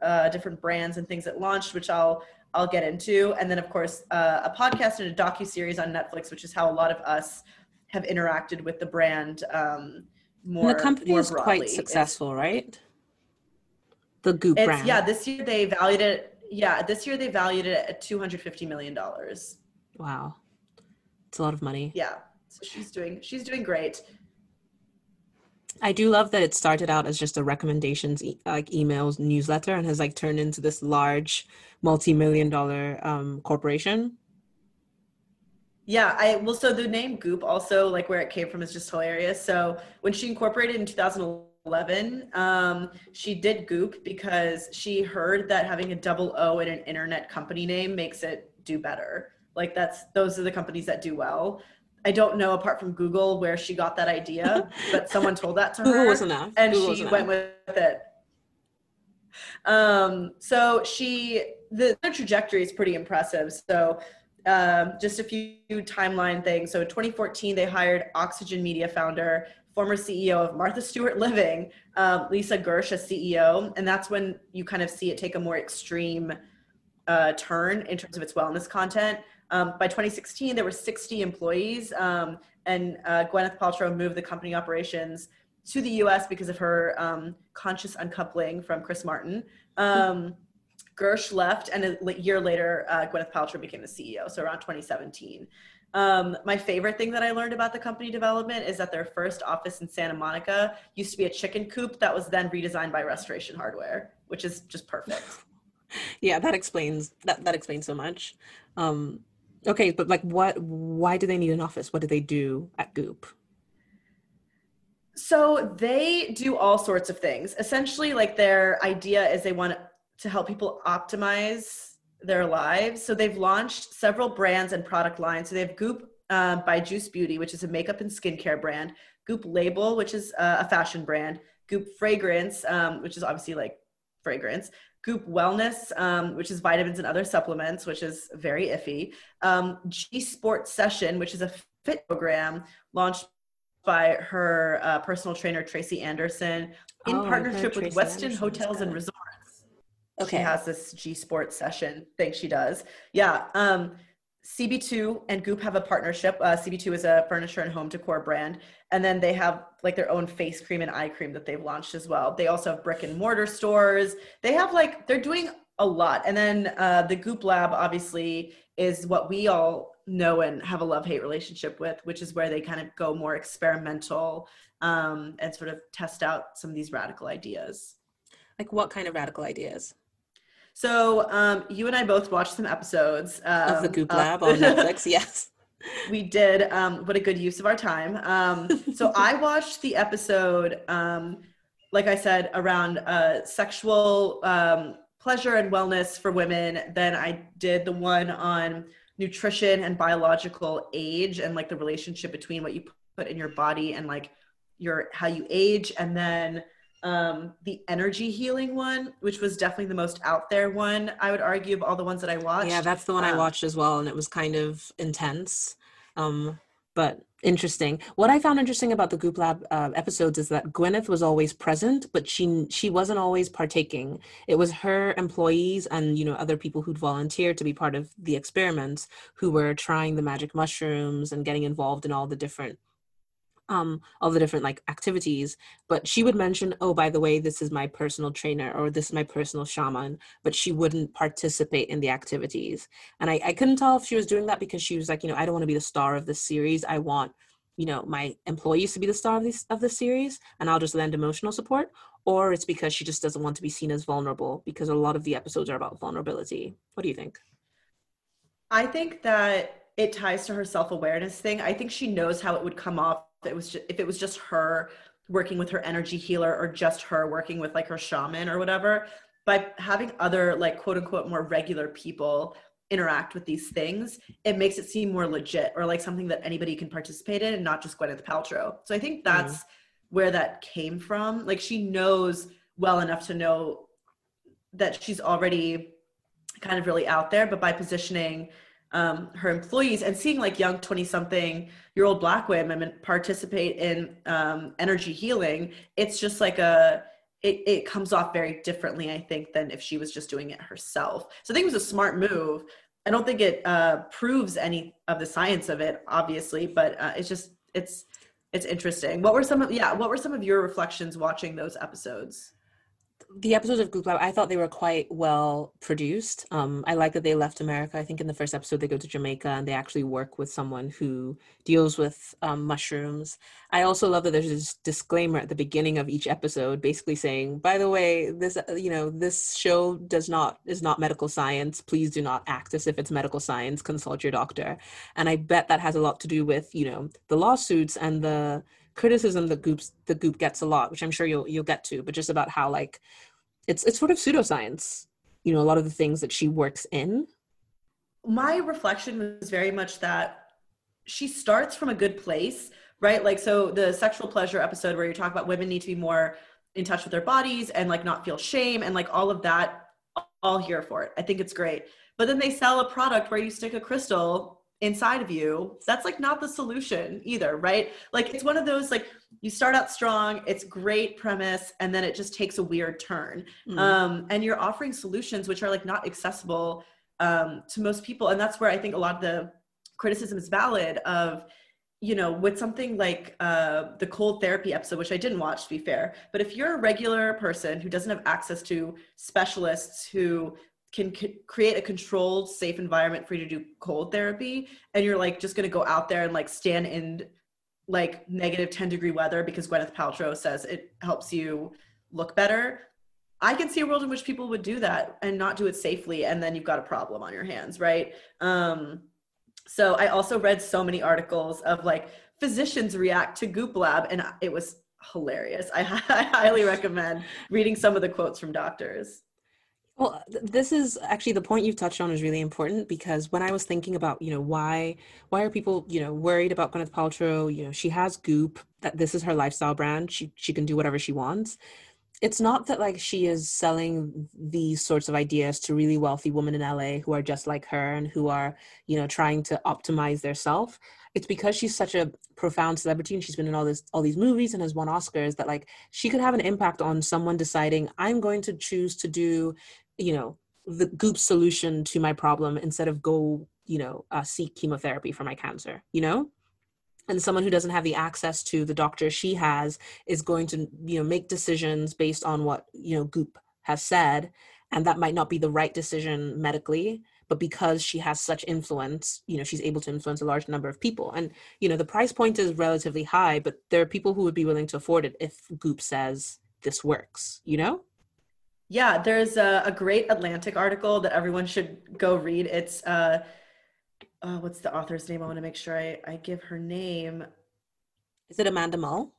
uh, different brands and things that launched which i'll i'll get into and then of course uh, a podcast and a docu-series on netflix which is how a lot of us have interacted with the brand um, more and the company is quite successful it's, right the goop brand yeah this year they valued it yeah this year they valued it at 250 million dollars wow it's a lot of money. Yeah. So she's doing she's doing great. I do love that it started out as just a recommendations e- like emails newsletter and has like turned into this large multi-million dollar um, corporation. Yeah, I well, so the name Goop also like where it came from is just hilarious. So when she incorporated in 2011, um, she did Goop because she heard that having a double O in an internet company name makes it do better. Like that's those are the companies that do well. I don't know apart from Google where she got that idea, but someone told that to Google her. was enough. And Google she went with it. Um, so she the, the trajectory is pretty impressive. So um, just a few timeline things. So in 2014, they hired Oxygen Media founder, former CEO of Martha Stewart Living, um, Lisa Gersh as CEO, and that's when you kind of see it take a more extreme uh, turn in terms of its wellness content. Um, by 2016, there were 60 employees, um, and uh, Gwyneth Paltrow moved the company operations to the U.S. because of her um, conscious uncoupling from Chris Martin. Um, Gersh left, and a year later, uh, Gwyneth Paltrow became the CEO. So around 2017. Um, my favorite thing that I learned about the company development is that their first office in Santa Monica used to be a chicken coop that was then redesigned by Restoration Hardware, which is just perfect. yeah, that explains that. That explains so much. Um, Okay, but like what why do they need an office? What do they do at Goop? So they do all sorts of things. Essentially, like their idea is they want to help people optimize their lives. So they've launched several brands and product lines. So they have Goop uh, by Juice Beauty, which is a makeup and skincare brand. Goop Label, which is uh, a fashion brand. Goop Fragrance, um, which is obviously like fragrance. Goop Wellness, um, which is vitamins and other supplements, which is very iffy. Um, G Sport Session, which is a fit program launched by her uh, personal trainer Tracy Anderson in oh, partnership with Westin Anderson Hotels and Resorts. Okay. She has this G Sport session thing she does. Yeah. Um, CB2 and Goop have a partnership. Uh, CB2 is a furniture and home decor brand, and then they have like their own face cream and eye cream that they've launched as well. They also have brick and mortar stores. They have like they're doing a lot. And then uh, the Goop Lab obviously is what we all know and have a love hate relationship with, which is where they kind of go more experimental um, and sort of test out some of these radical ideas. Like what kind of radical ideas? So um, you and I both watched some episodes um, of the Goop Lab uh, on Netflix. Yes, we did. Um, what a good use of our time. Um, so I watched the episode, um, like I said, around uh, sexual um, pleasure and wellness for women. Then I did the one on nutrition and biological age and like the relationship between what you put in your body and like your how you age, and then um, the energy healing one, which was definitely the most out there one, I would argue, of all the ones that I watched. Yeah, that's the one um, I watched as well, and it was kind of intense, um, but interesting. What I found interesting about the Goop Lab uh, episodes is that Gwyneth was always present, but she she wasn't always partaking. It was her employees and you know other people who'd volunteered to be part of the experiments who were trying the magic mushrooms and getting involved in all the different um all the different like activities but she would mention oh by the way this is my personal trainer or this is my personal shaman but she wouldn't participate in the activities. And I, I couldn't tell if she was doing that because she was like you know i don't want to be the star of this series. I want you know my employees to be the star of this of the series and i'll just lend emotional support or it's because she just doesn't want to be seen as vulnerable because a lot of the episodes are about vulnerability. What do you think? I think that it ties to her self-awareness thing. I think she knows how it would come off it was just, if it was just her working with her energy healer or just her working with like her shaman or whatever by having other like quote unquote more regular people interact with these things it makes it seem more legit or like something that anybody can participate in and not just gwyneth paltrow so i think that's mm. where that came from like she knows well enough to know that she's already kind of really out there but by positioning um, her employees and seeing like young 20 something year old black women participate in um, energy healing it's just like a it, it comes off very differently i think than if she was just doing it herself. So i think it was a smart move. I don't think it uh, proves any of the science of it obviously but uh, it's just it's it's interesting. What were some of yeah what were some of your reflections watching those episodes the episodes of Goop Lab, I thought they were quite well produced. Um, I like that they left America. I think in the first episode they go to Jamaica and they actually work with someone who deals with um, mushrooms. I also love that there's this disclaimer at the beginning of each episode, basically saying, "By the way, this uh, you know this show does not is not medical science. Please do not act as if it's medical science. Consult your doctor." And I bet that has a lot to do with you know the lawsuits and the criticism that Goop's the Goop gets a lot, which I'm sure you'll you'll get to, but just about how like it's it's sort of pseudoscience. You know, a lot of the things that she works in. My reflection was very much that she starts from a good place, right? Like so the sexual pleasure episode where you talk about women need to be more in touch with their bodies and like not feel shame and like all of that all here for it. I think it's great. But then they sell a product where you stick a crystal inside of you that's like not the solution either right like it's one of those like you start out strong it's great premise and then it just takes a weird turn mm. um, and you're offering solutions which are like not accessible um, to most people and that's where i think a lot of the criticism is valid of you know with something like uh, the cold therapy episode which i didn't watch to be fair but if you're a regular person who doesn't have access to specialists who can c- create a controlled safe environment for you to do cold therapy and you're like just going to go out there and like stand in like negative 10 degree weather because gwyneth paltrow says it helps you look better i can see a world in which people would do that and not do it safely and then you've got a problem on your hands right? Um so i also read so many articles of like physicians react to goop lab and it was hilarious. I, I highly recommend reading some of the quotes from doctors well, this is actually the point you've touched on is really important because when I was thinking about, you know, why why are people, you know, worried about Gwyneth Paltrow? You know, she has Goop, that this is her lifestyle brand. She she can do whatever she wants. It's not that like she is selling these sorts of ideas to really wealthy women in LA who are just like her and who are, you know, trying to optimize their self. It's because she's such a profound celebrity and she's been in all this all these movies and has won Oscars that like she could have an impact on someone deciding I'm going to choose to do you know the goop solution to my problem instead of go you know uh, seek chemotherapy for my cancer you know? And someone who doesn't have the access to the doctor she has is going to you know make decisions based on what you know goop has said and that might not be the right decision medically but because she has such influence you know she's able to influence a large number of people. And you know the price point is relatively high but there are people who would be willing to afford it if goop says this works you know yeah, there's a, a, great Atlantic article that everyone should go read. It's uh, uh, what's the author's name? I want to make sure I, I give her name. Is it Amanda Mull?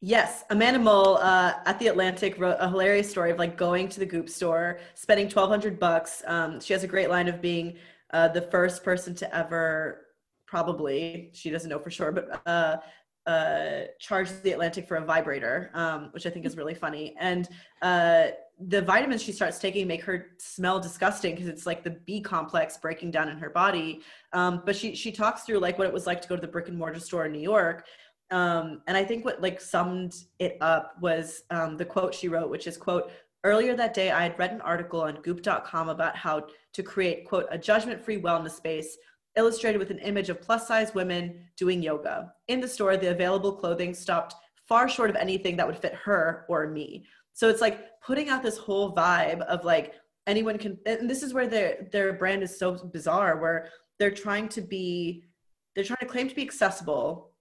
Yes, Amanda Mull uh, at the Atlantic wrote a hilarious story of like going to the Goop store, spending twelve hundred bucks. Um, she has a great line of being uh, the first person to ever, probably she doesn't know for sure, but uh, uh, charge the Atlantic for a vibrator, um, which I think is really funny. And uh, the vitamins she starts taking make her smell disgusting because it's like the B complex breaking down in her body. Um, but she she talks through like what it was like to go to the brick and mortar store in New York. Um, and I think what like summed it up was um, the quote she wrote, which is quote, earlier that day I had read an article on goop.com about how to create quote a judgment-free wellness space illustrated with an image of plus size women doing yoga. In the store, the available clothing stopped far short of anything that would fit her or me. So it's like putting out this whole vibe of like anyone can and this is where their their brand is so bizarre where they're trying to be they're trying to claim to be accessible.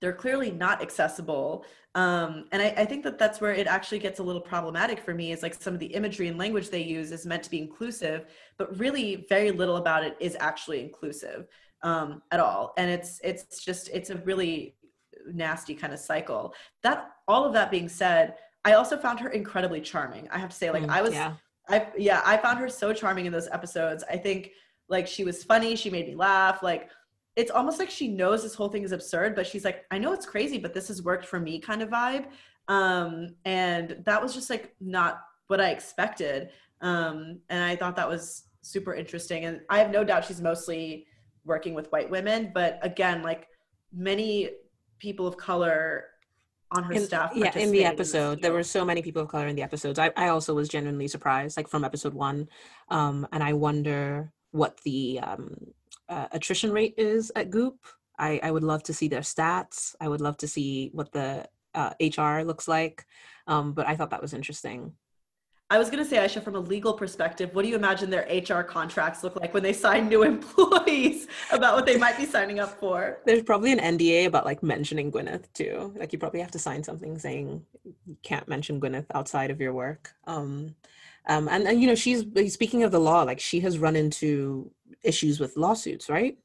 They're clearly not accessible. Um, and I, I, think that that's where it actually gets a little problematic for me is like some of the imagery and language they use is meant to be inclusive but really very little about it is actually inclusive um, at all. And it's it's just it's a really nasty kind of cycle. That all of that being said I also found her incredibly charming. I have to say, like, mm, I was, yeah. I yeah, I found her so charming in those episodes. I think like she was funny. She made me laugh. Like, it's almost like she knows this whole thing is absurd, but she's like, I know it's crazy, but this has worked for me, kind of vibe. Um, and that was just like not what I expected. Um, and I thought that was super interesting. And I have no doubt she's mostly working with white women, but again, like many people of color on her in, staff. Yeah, in the episode, in there were so many people of color in the episodes. I, I also was genuinely surprised, like from episode one, um, and I wonder what the um, uh, attrition rate is at Goop. I, I would love to see their stats. I would love to see what the uh, HR looks like. Um, but I thought that was interesting. I was going to say, Aisha, from a legal perspective, what do you imagine their HR contracts look like when they sign new employees about what they might be signing up for? There's probably an NDA about like mentioning Gwyneth too. Like you probably have to sign something saying you can't mention Gwyneth outside of your work. Um, um, and, and you know, she's speaking of the law, like she has run into issues with lawsuits, right?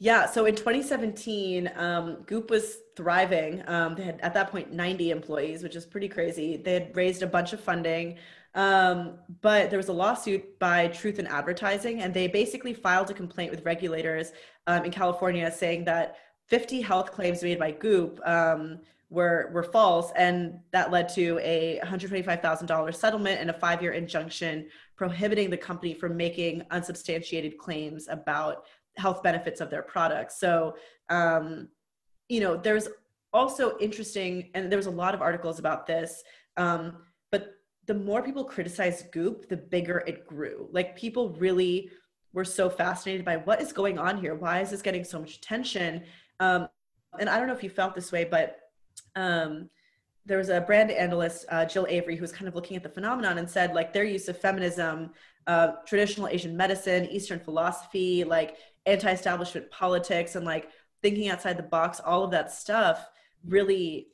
Yeah. So in 2017, um, Goop was thriving. Um, they had at that point 90 employees, which is pretty crazy. They had raised a bunch of funding. Um, but there was a lawsuit by Truth in Advertising, and they basically filed a complaint with regulators um, in California saying that 50 health claims made by Goop um, were were false, and that led to a $125,000 settlement and a five-year injunction prohibiting the company from making unsubstantiated claims about health benefits of their products. So, um, you know, there's also interesting, and there was a lot of articles about this. Um, but the more people criticized Goop, the bigger it grew. Like people really were so fascinated by what is going on here. Why is this getting so much attention? Um, and I don't know if you felt this way, but um, there was a brand analyst, uh, Jill Avery, who was kind of looking at the phenomenon and said, like, their use of feminism, uh, traditional Asian medicine, Eastern philosophy, like anti-establishment politics, and like thinking outside the box, all of that stuff really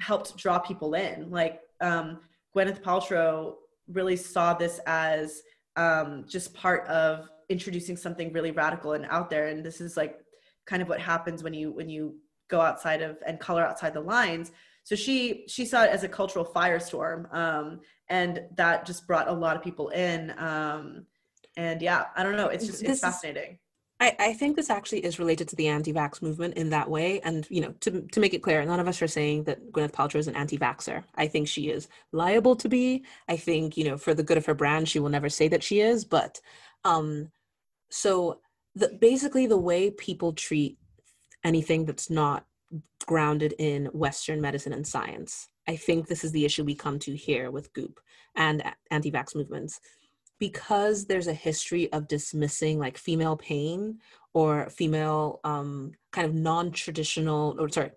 helped draw people in. Like, um, Gwyneth Paltrow really saw this as um, just part of introducing something really radical and out there. And this is like kind of what happens when you when you go outside of and color outside the lines. So she she saw it as a cultural firestorm, um, and that just brought a lot of people in. Um, and yeah, I don't know. It's just it's fascinating. I, I think this actually is related to the anti-vax movement in that way. And you know, to to make it clear, none of us are saying that Gwyneth Paltrow is an anti-vaxer. I think she is liable to be. I think you know, for the good of her brand, she will never say that she is. But um, so the basically the way people treat anything that's not grounded in Western medicine and science. I think this is the issue we come to here with Goop and anti-vax movements because there's a history of dismissing like female pain or female um, kind of non-traditional or sorry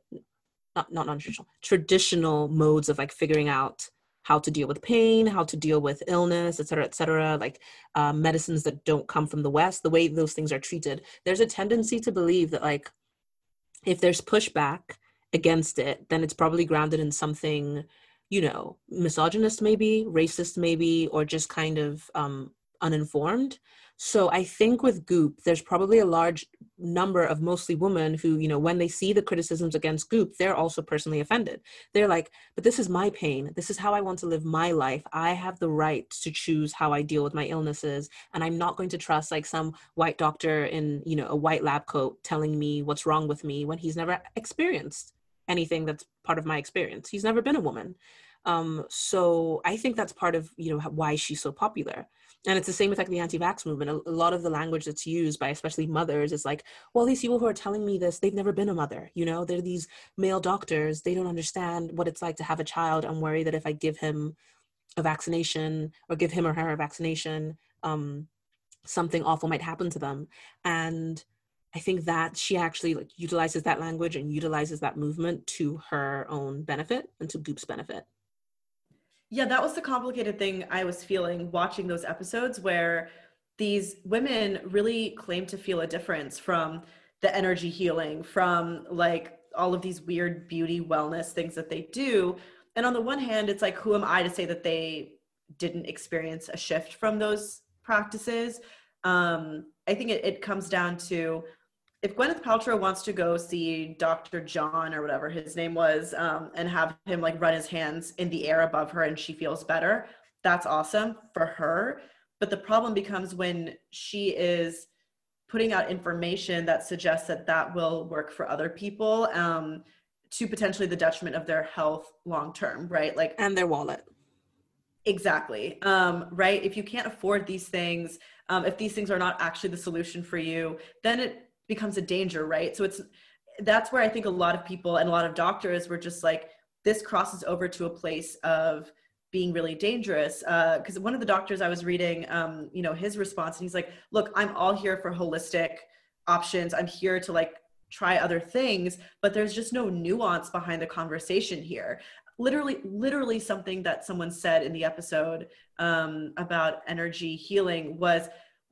not, not non-traditional traditional modes of like figuring out how to deal with pain how to deal with illness et cetera et cetera like uh, medicines that don't come from the west the way those things are treated there's a tendency to believe that like if there's pushback against it then it's probably grounded in something you know, misogynist maybe, racist maybe, or just kind of um, uninformed. So I think with Goop, there's probably a large number of mostly women who, you know, when they see the criticisms against Goop, they're also personally offended. They're like, but this is my pain. This is how I want to live my life. I have the right to choose how I deal with my illnesses. And I'm not going to trust like some white doctor in, you know, a white lab coat telling me what's wrong with me when he's never experienced anything that's part of my experience. He's never been a woman. Um, so I think that's part of you know why she's so popular. And it's the same with like the anti-vax movement. A, a lot of the language that's used by especially mothers is like, well, these people who are telling me this, they've never been a mother. You know, they're these male doctors. They don't understand what it's like to have a child. I'm worried that if I give him a vaccination or give him or her a vaccination, um, something awful might happen to them. And I think that she actually like utilizes that language and utilizes that movement to her own benefit and to Goop's benefit. Yeah, that was the complicated thing I was feeling watching those episodes where these women really claim to feel a difference from the energy healing, from like all of these weird beauty wellness things that they do. And on the one hand, it's like, who am I to say that they didn't experience a shift from those practices? Um, I think it, it comes down to if Gwyneth Paltrow wants to go see Dr. John or whatever his name was, um, and have him like run his hands in the air above her and she feels better, that's awesome for her. But the problem becomes when she is putting out information that suggests that that will work for other people um, to potentially the detriment of their health long term, right? Like, and their wallet. Exactly. Um, right. If you can't afford these things, um, if these things are not actually the solution for you, then it becomes a danger, right? So it's that's where I think a lot of people and a lot of doctors were just like, this crosses over to a place of being really dangerous. Because uh, one of the doctors I was reading, um, you know, his response, and he's like, look, I'm all here for holistic options. I'm here to like try other things, but there's just no nuance behind the conversation here. literally literally something that someone said in the episode um, about energy healing was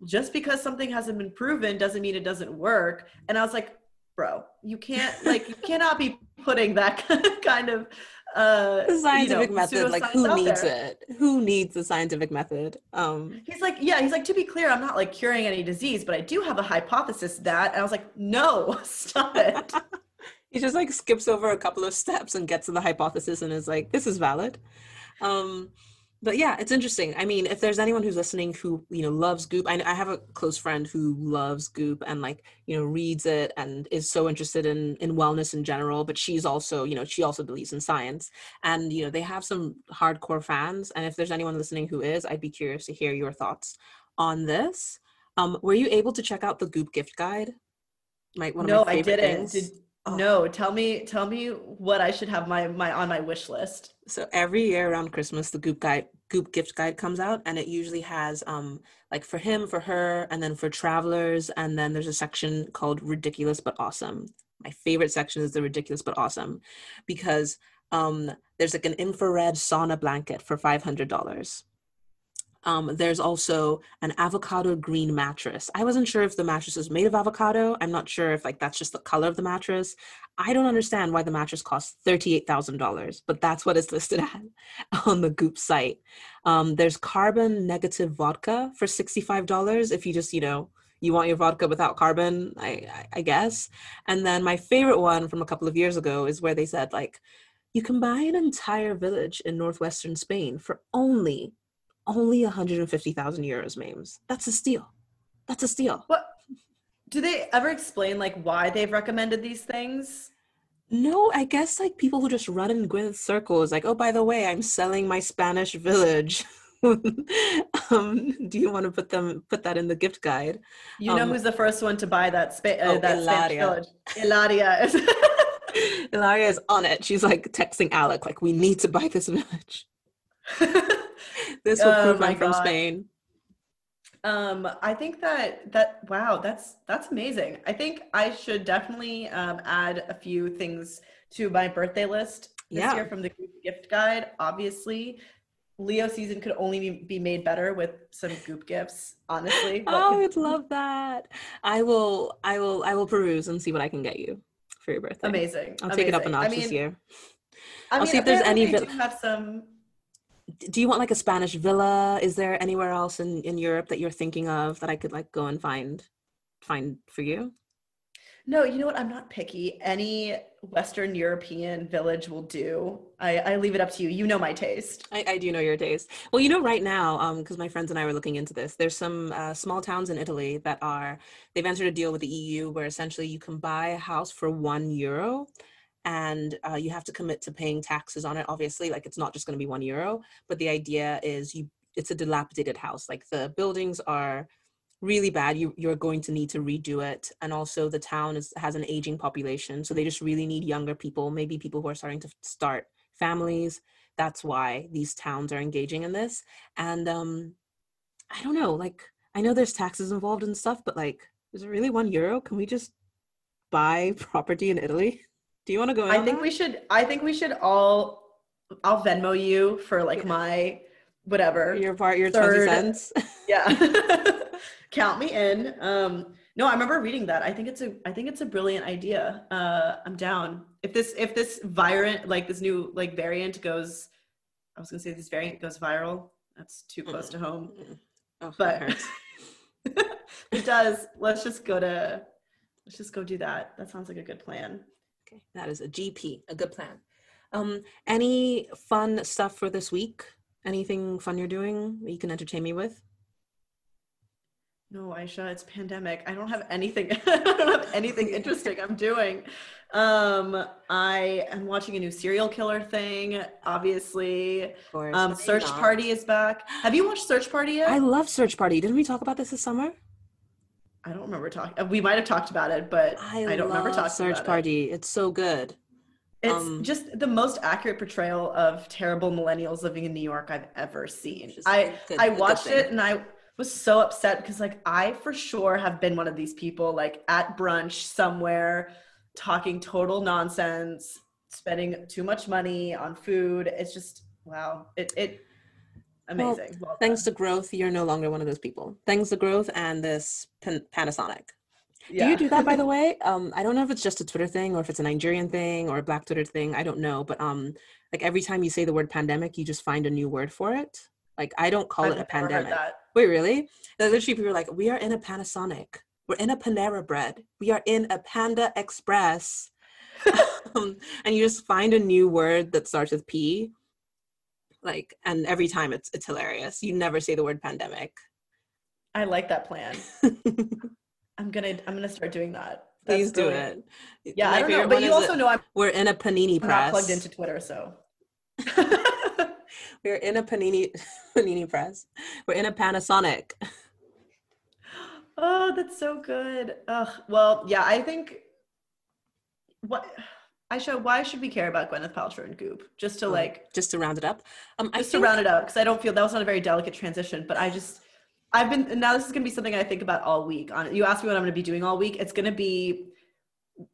just because something hasn't been proven doesn't mean it doesn't work. And i was like bro you can't like you cannot be putting that kind of uh the scientific you know, method like who needs there. it? Who needs the scientific method? Um he's like yeah he's like to be clear i'm not like curing any disease but i do have a hypothesis that and i was like no stop it. He just like skips over a couple of steps and gets to the hypothesis and is like this is valid. Um but yeah it's interesting. I mean if there's anyone who's listening who you know loves goop I, I have a close friend who loves goop and like you know reads it and is so interested in in wellness in general but she's also you know she also believes in science. And you know they have some hardcore fans. And if there's anyone listening who is i'd be curious to hear your thoughts on this. Um were you able to check out the goop gift guide? Like one no i didn't. Did, Oh. No, tell me tell me what I should have my my on my wish list. So every year around Christmas the Goop guide Goop gift guide comes out and it usually has um like for him, for her, and then for travelers and then there's a section called ridiculous but awesome. My favorite section is the ridiculous but awesome because um there's like an infrared sauna blanket for $500 um, there's also an avocado green mattress. I wasn't sure if the mattress is made of avocado. I'm not sure if like that's just the color of the mattress. I don't understand why the mattress costs $38,000, but that's what it's listed at on the Goop site. Um, there's carbon negative vodka for $65 if you just, you know, you want your vodka without carbon, I, I, I guess. And then my favorite one from a couple of years ago is where they said like, you can buy an entire village in northwestern Spain for only only 150,000 euros, Mames. That's a steal. That's a steal. What? Do they ever explain like why they've recommended these things? No, I guess like people who just run in Gwyneth circles, like, oh, by the way, I'm selling my Spanish village. um, do you want to put them put that in the gift guide? You um, know who's the first one to buy that, spa- uh, oh, that Spanish village? Ilaria. Ilaria is on it. She's like texting Alec, like, we need to buy this village. this will oh prove I'm from Spain. Um, I think that that wow, that's that's amazing. I think I should definitely um, add a few things to my birthday list this yeah. year from the gift guide. Obviously, Leo season could only be made better with some goop gifts, honestly. oh, I would love that. I will I will I will peruse and see what I can get you for your birthday. Amazing. I'll Amazing. take it up a notch I mean, this year. I will see if there's any. Vi- have some do you want like a Spanish villa? Is there anywhere else in, in Europe that you're thinking of that I could like go and find find for you? No, you know what? I'm not picky. Any Western European village will do. I, I leave it up to you. You know my taste. I, I do know your taste. Well, you know, right now, um, because um, my friends and I were looking into this, there's some uh, small towns in Italy that are, they've entered a deal with the EU where essentially you can buy a house for one euro and uh, you have to commit to paying taxes on it obviously like it's not just going to be one euro but the idea is you it's a dilapidated house like the buildings are really bad you, you're going to need to redo it and also the town is, has an aging population so they just really need younger people maybe people who are starting to start families that's why these towns are engaging in this and um i don't know like i know there's taxes involved and stuff but like is it really one euro? Can we just buy property in italy do you want to go? I think that? we should. I think we should all. I'll Venmo you for like yeah. my whatever your part, your third, twenty cents. Yeah, count me in. Um, no, I remember reading that. I think it's a. I think it's a brilliant idea. Uh, I'm down. If this if this variant like this new like variant goes, I was gonna say this variant goes viral. That's too close mm to home. Oh, but it does. Let's just go to. Let's just go do that. That sounds like a good plan. Okay, that is a GP, a good plan. Um, any fun stuff for this week? Anything fun you're doing that you can entertain me with? No, Aisha, it's pandemic. I don't have anything. I don't have anything interesting I'm doing. Um, I am watching a new serial killer thing. Obviously, um, Search not. Party is back. Have you watched Search Party yet? I love Search Party. Didn't we talk about this this summer? I don't remember talking. We might have talked about it, but I, I don't remember talking Search about Party. It. It's so good. It's um, just the most accurate portrayal of terrible millennials living in New York I've ever seen. I good, I watched it and I was so upset because like I for sure have been one of these people like at brunch somewhere talking total nonsense spending too much money on food. It's just wow. It it amazing. Well, well thanks to growth, you're no longer one of those people. Thanks to growth and this Pan- Panasonic. Yeah. Do you do that by the way? Um, I don't know if it's just a Twitter thing or if it's a Nigerian thing or a Black Twitter thing. I don't know, but um, like every time you say the word pandemic, you just find a new word for it. Like I don't call I've it a pandemic. Wait, really? Literally, people are like, "We are in a Panasonic. We're in a Panera Bread. We are in a Panda Express." um, and you just find a new word that starts with P. Like, and every time it's it's hilarious. You never say the word pandemic. I like that plan. I'm gonna I'm gonna start doing that. That's Please do it. Yeah, My I don't know, but you also know I'm we're in a panini I'm press. plugged into Twitter, so we're in a panini panini press. We're in a Panasonic. Oh, that's so good. Ugh. Well, yeah, I think what I show why should we care about Gwyneth Paltrow and Goop? Just to oh, like just to round it up. Um, just think, to round it up because I don't feel that was not a very delicate transition, but I just I've been now this is gonna be something I think about all week. On you ask me what I'm gonna be doing all week. It's gonna be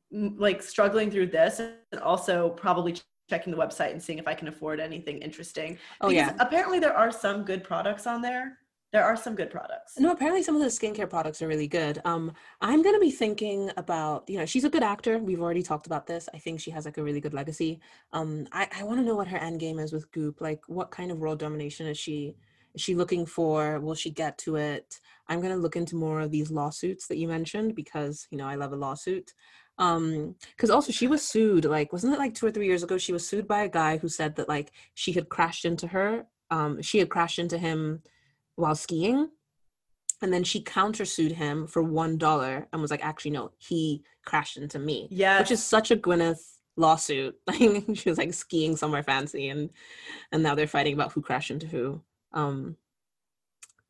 like struggling through this and also probably checking the website and seeing if I can afford anything interesting. Oh yeah. Apparently there are some good products on there. There are some good products. No, apparently some of the skincare products are really good. Um, I'm gonna be thinking about, you know, she's a good actor. We've already talked about this. I think she has like a really good legacy. Um, I, I want to know what her end game is with Goop. Like, what kind of world domination is she is she looking for? Will she get to it? I'm gonna look into more of these lawsuits that you mentioned because you know I love a lawsuit um because also she was sued like wasn't it like two or three years ago she was sued by a guy who said that like she had crashed into her um she had crashed into him while skiing and then she countersued him for one dollar and was like actually no he crashed into me yeah which is such a gwyneth lawsuit like she was like skiing somewhere fancy and and now they're fighting about who crashed into who um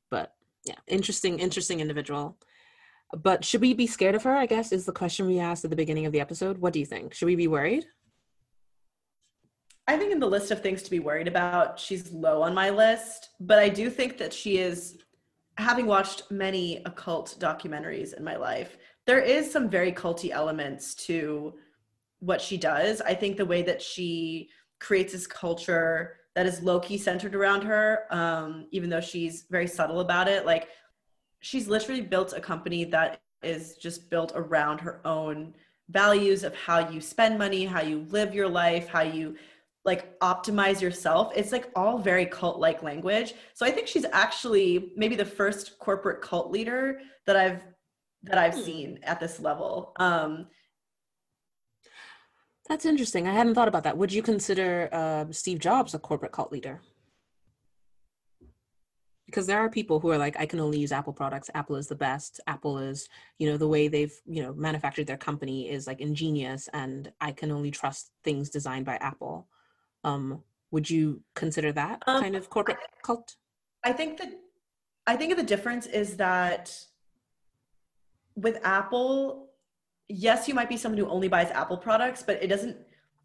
but yeah interesting interesting individual but should we be scared of her? I guess is the question we asked at the beginning of the episode. What do you think? Should we be worried? I think in the list of things to be worried about, she's low on my list, but I do think that she is having watched many occult documentaries in my life. There is some very culty elements to what she does. I think the way that she creates this culture that is low key centered around her, um, even though she's very subtle about it. Like she's literally built a company that is just built around her own values of how you spend money, how you live your life, how you like optimize yourself. It's like all very cult like language. So I think she's actually maybe the first corporate cult leader that I've that I've hmm. seen at this level. Um That's interesting. I hadn't thought about that. Would you consider uh, Steve Jobs a corporate cult leader? because there are people who are like i can only use apple products apple is the best apple is you know the way they've you know manufactured their company is like ingenious and i can only trust things designed by apple um would you consider that um, kind of corporate cult? I think that i think the difference is that with apple yes you might be someone who only buys apple products but it doesn't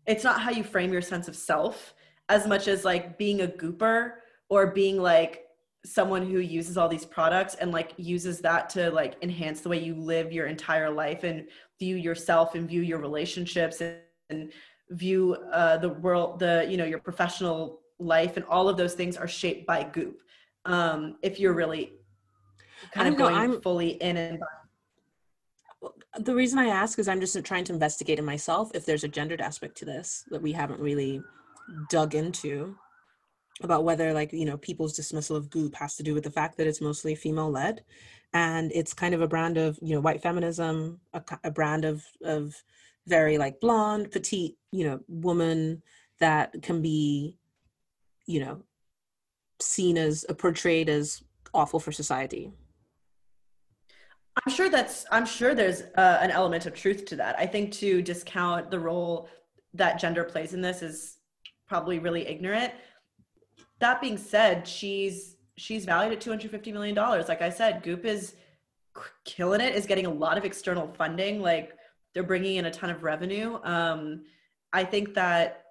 it's not how you frame your sense of self as much as like being a gooper or being like someone who uses all these products and like uses that to like enhance the way you live your entire life and view yourself and view your relationships and, and view uh, the world the you know your professional life and all of those things are shaped by goop. Um if you're really kind of going I'm, fully in and the reason i ask is i'm just trying to investigate in myself if there's a gendered aspect to this that we haven't really dug into about whether like you know people's dismissal of goop has to do with the fact that it's mostly female led and it's kind of a brand of you know white feminism a, a brand of of very like blonde petite you know woman that can be you know seen as uh, portrayed as awful for society i'm sure that's i'm sure there's uh, an element of truth to that i think to discount the role that gender plays in this is probably really ignorant that being said, she's she's valued at 250 million dollars. Like I said, Goop is killing it. Is getting a lot of external funding. Like they're bringing in a ton of revenue. Um, I think that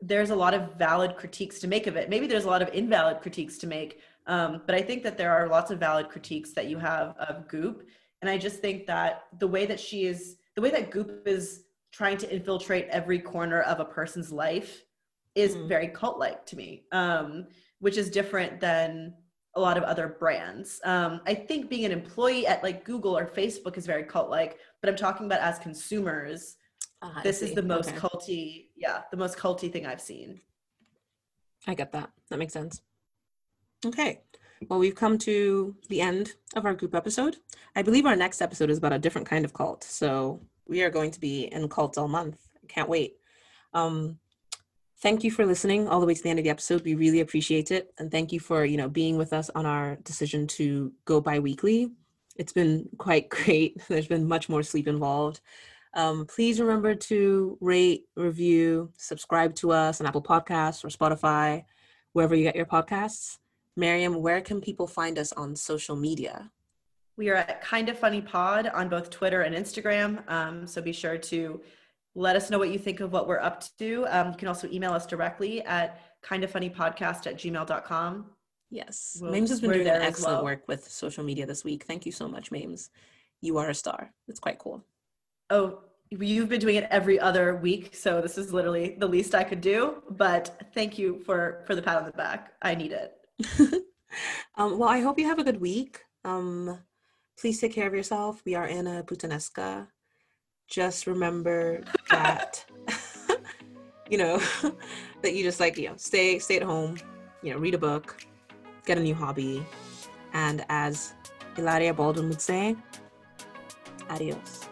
there's a lot of valid critiques to make of it. Maybe there's a lot of invalid critiques to make, um, but I think that there are lots of valid critiques that you have of Goop. And I just think that the way that she is, the way that Goop is trying to infiltrate every corner of a person's life is mm. very cult like to me, um, which is different than a lot of other brands. Um, I think being an employee at like Google or Facebook is very cult like, but I'm talking about as consumers. Uh, this is the most okay. culty, yeah, the most culty thing I've seen. I get that. That makes sense. Okay. Well, we've come to the end of our Goop episode. I believe our next episode is about a different kind of cult. So we are going to be in cults all month. Can't wait. Um, thank you for listening all the way to the end of the episode. We really appreciate it. And thank you for, you know, being with us on our decision to go bi-weekly. It's been quite great. There's been much more sleep involved. Um, please remember to rate, review, subscribe to us on Apple Podcasts or Spotify, wherever you get your podcasts. Miriam, where can people find us on social media? We are at Kind of Funny Pod on both Twitter and Instagram. Um, so be sure to let us know what you think of what we're up to. Um, you can also email us directly at kindoffunnypodcast at gmail.com. Yes. We'll, Mames has been doing excellent well. work with social media this week. Thank you so much, Mames. You are a star. It's quite cool. Oh, you've been doing it every other week, so this is literally the least I could do. But thank you for for the pat on the back. I need it. um, well, I hope you have a good week. Um, please take care of yourself. We are in a Puttanesca. Just remember that, you know, that you just like, you know, stay, stay at home, you know, read a book, get a new hobby. And as Hilaria Baldwin would say, adios.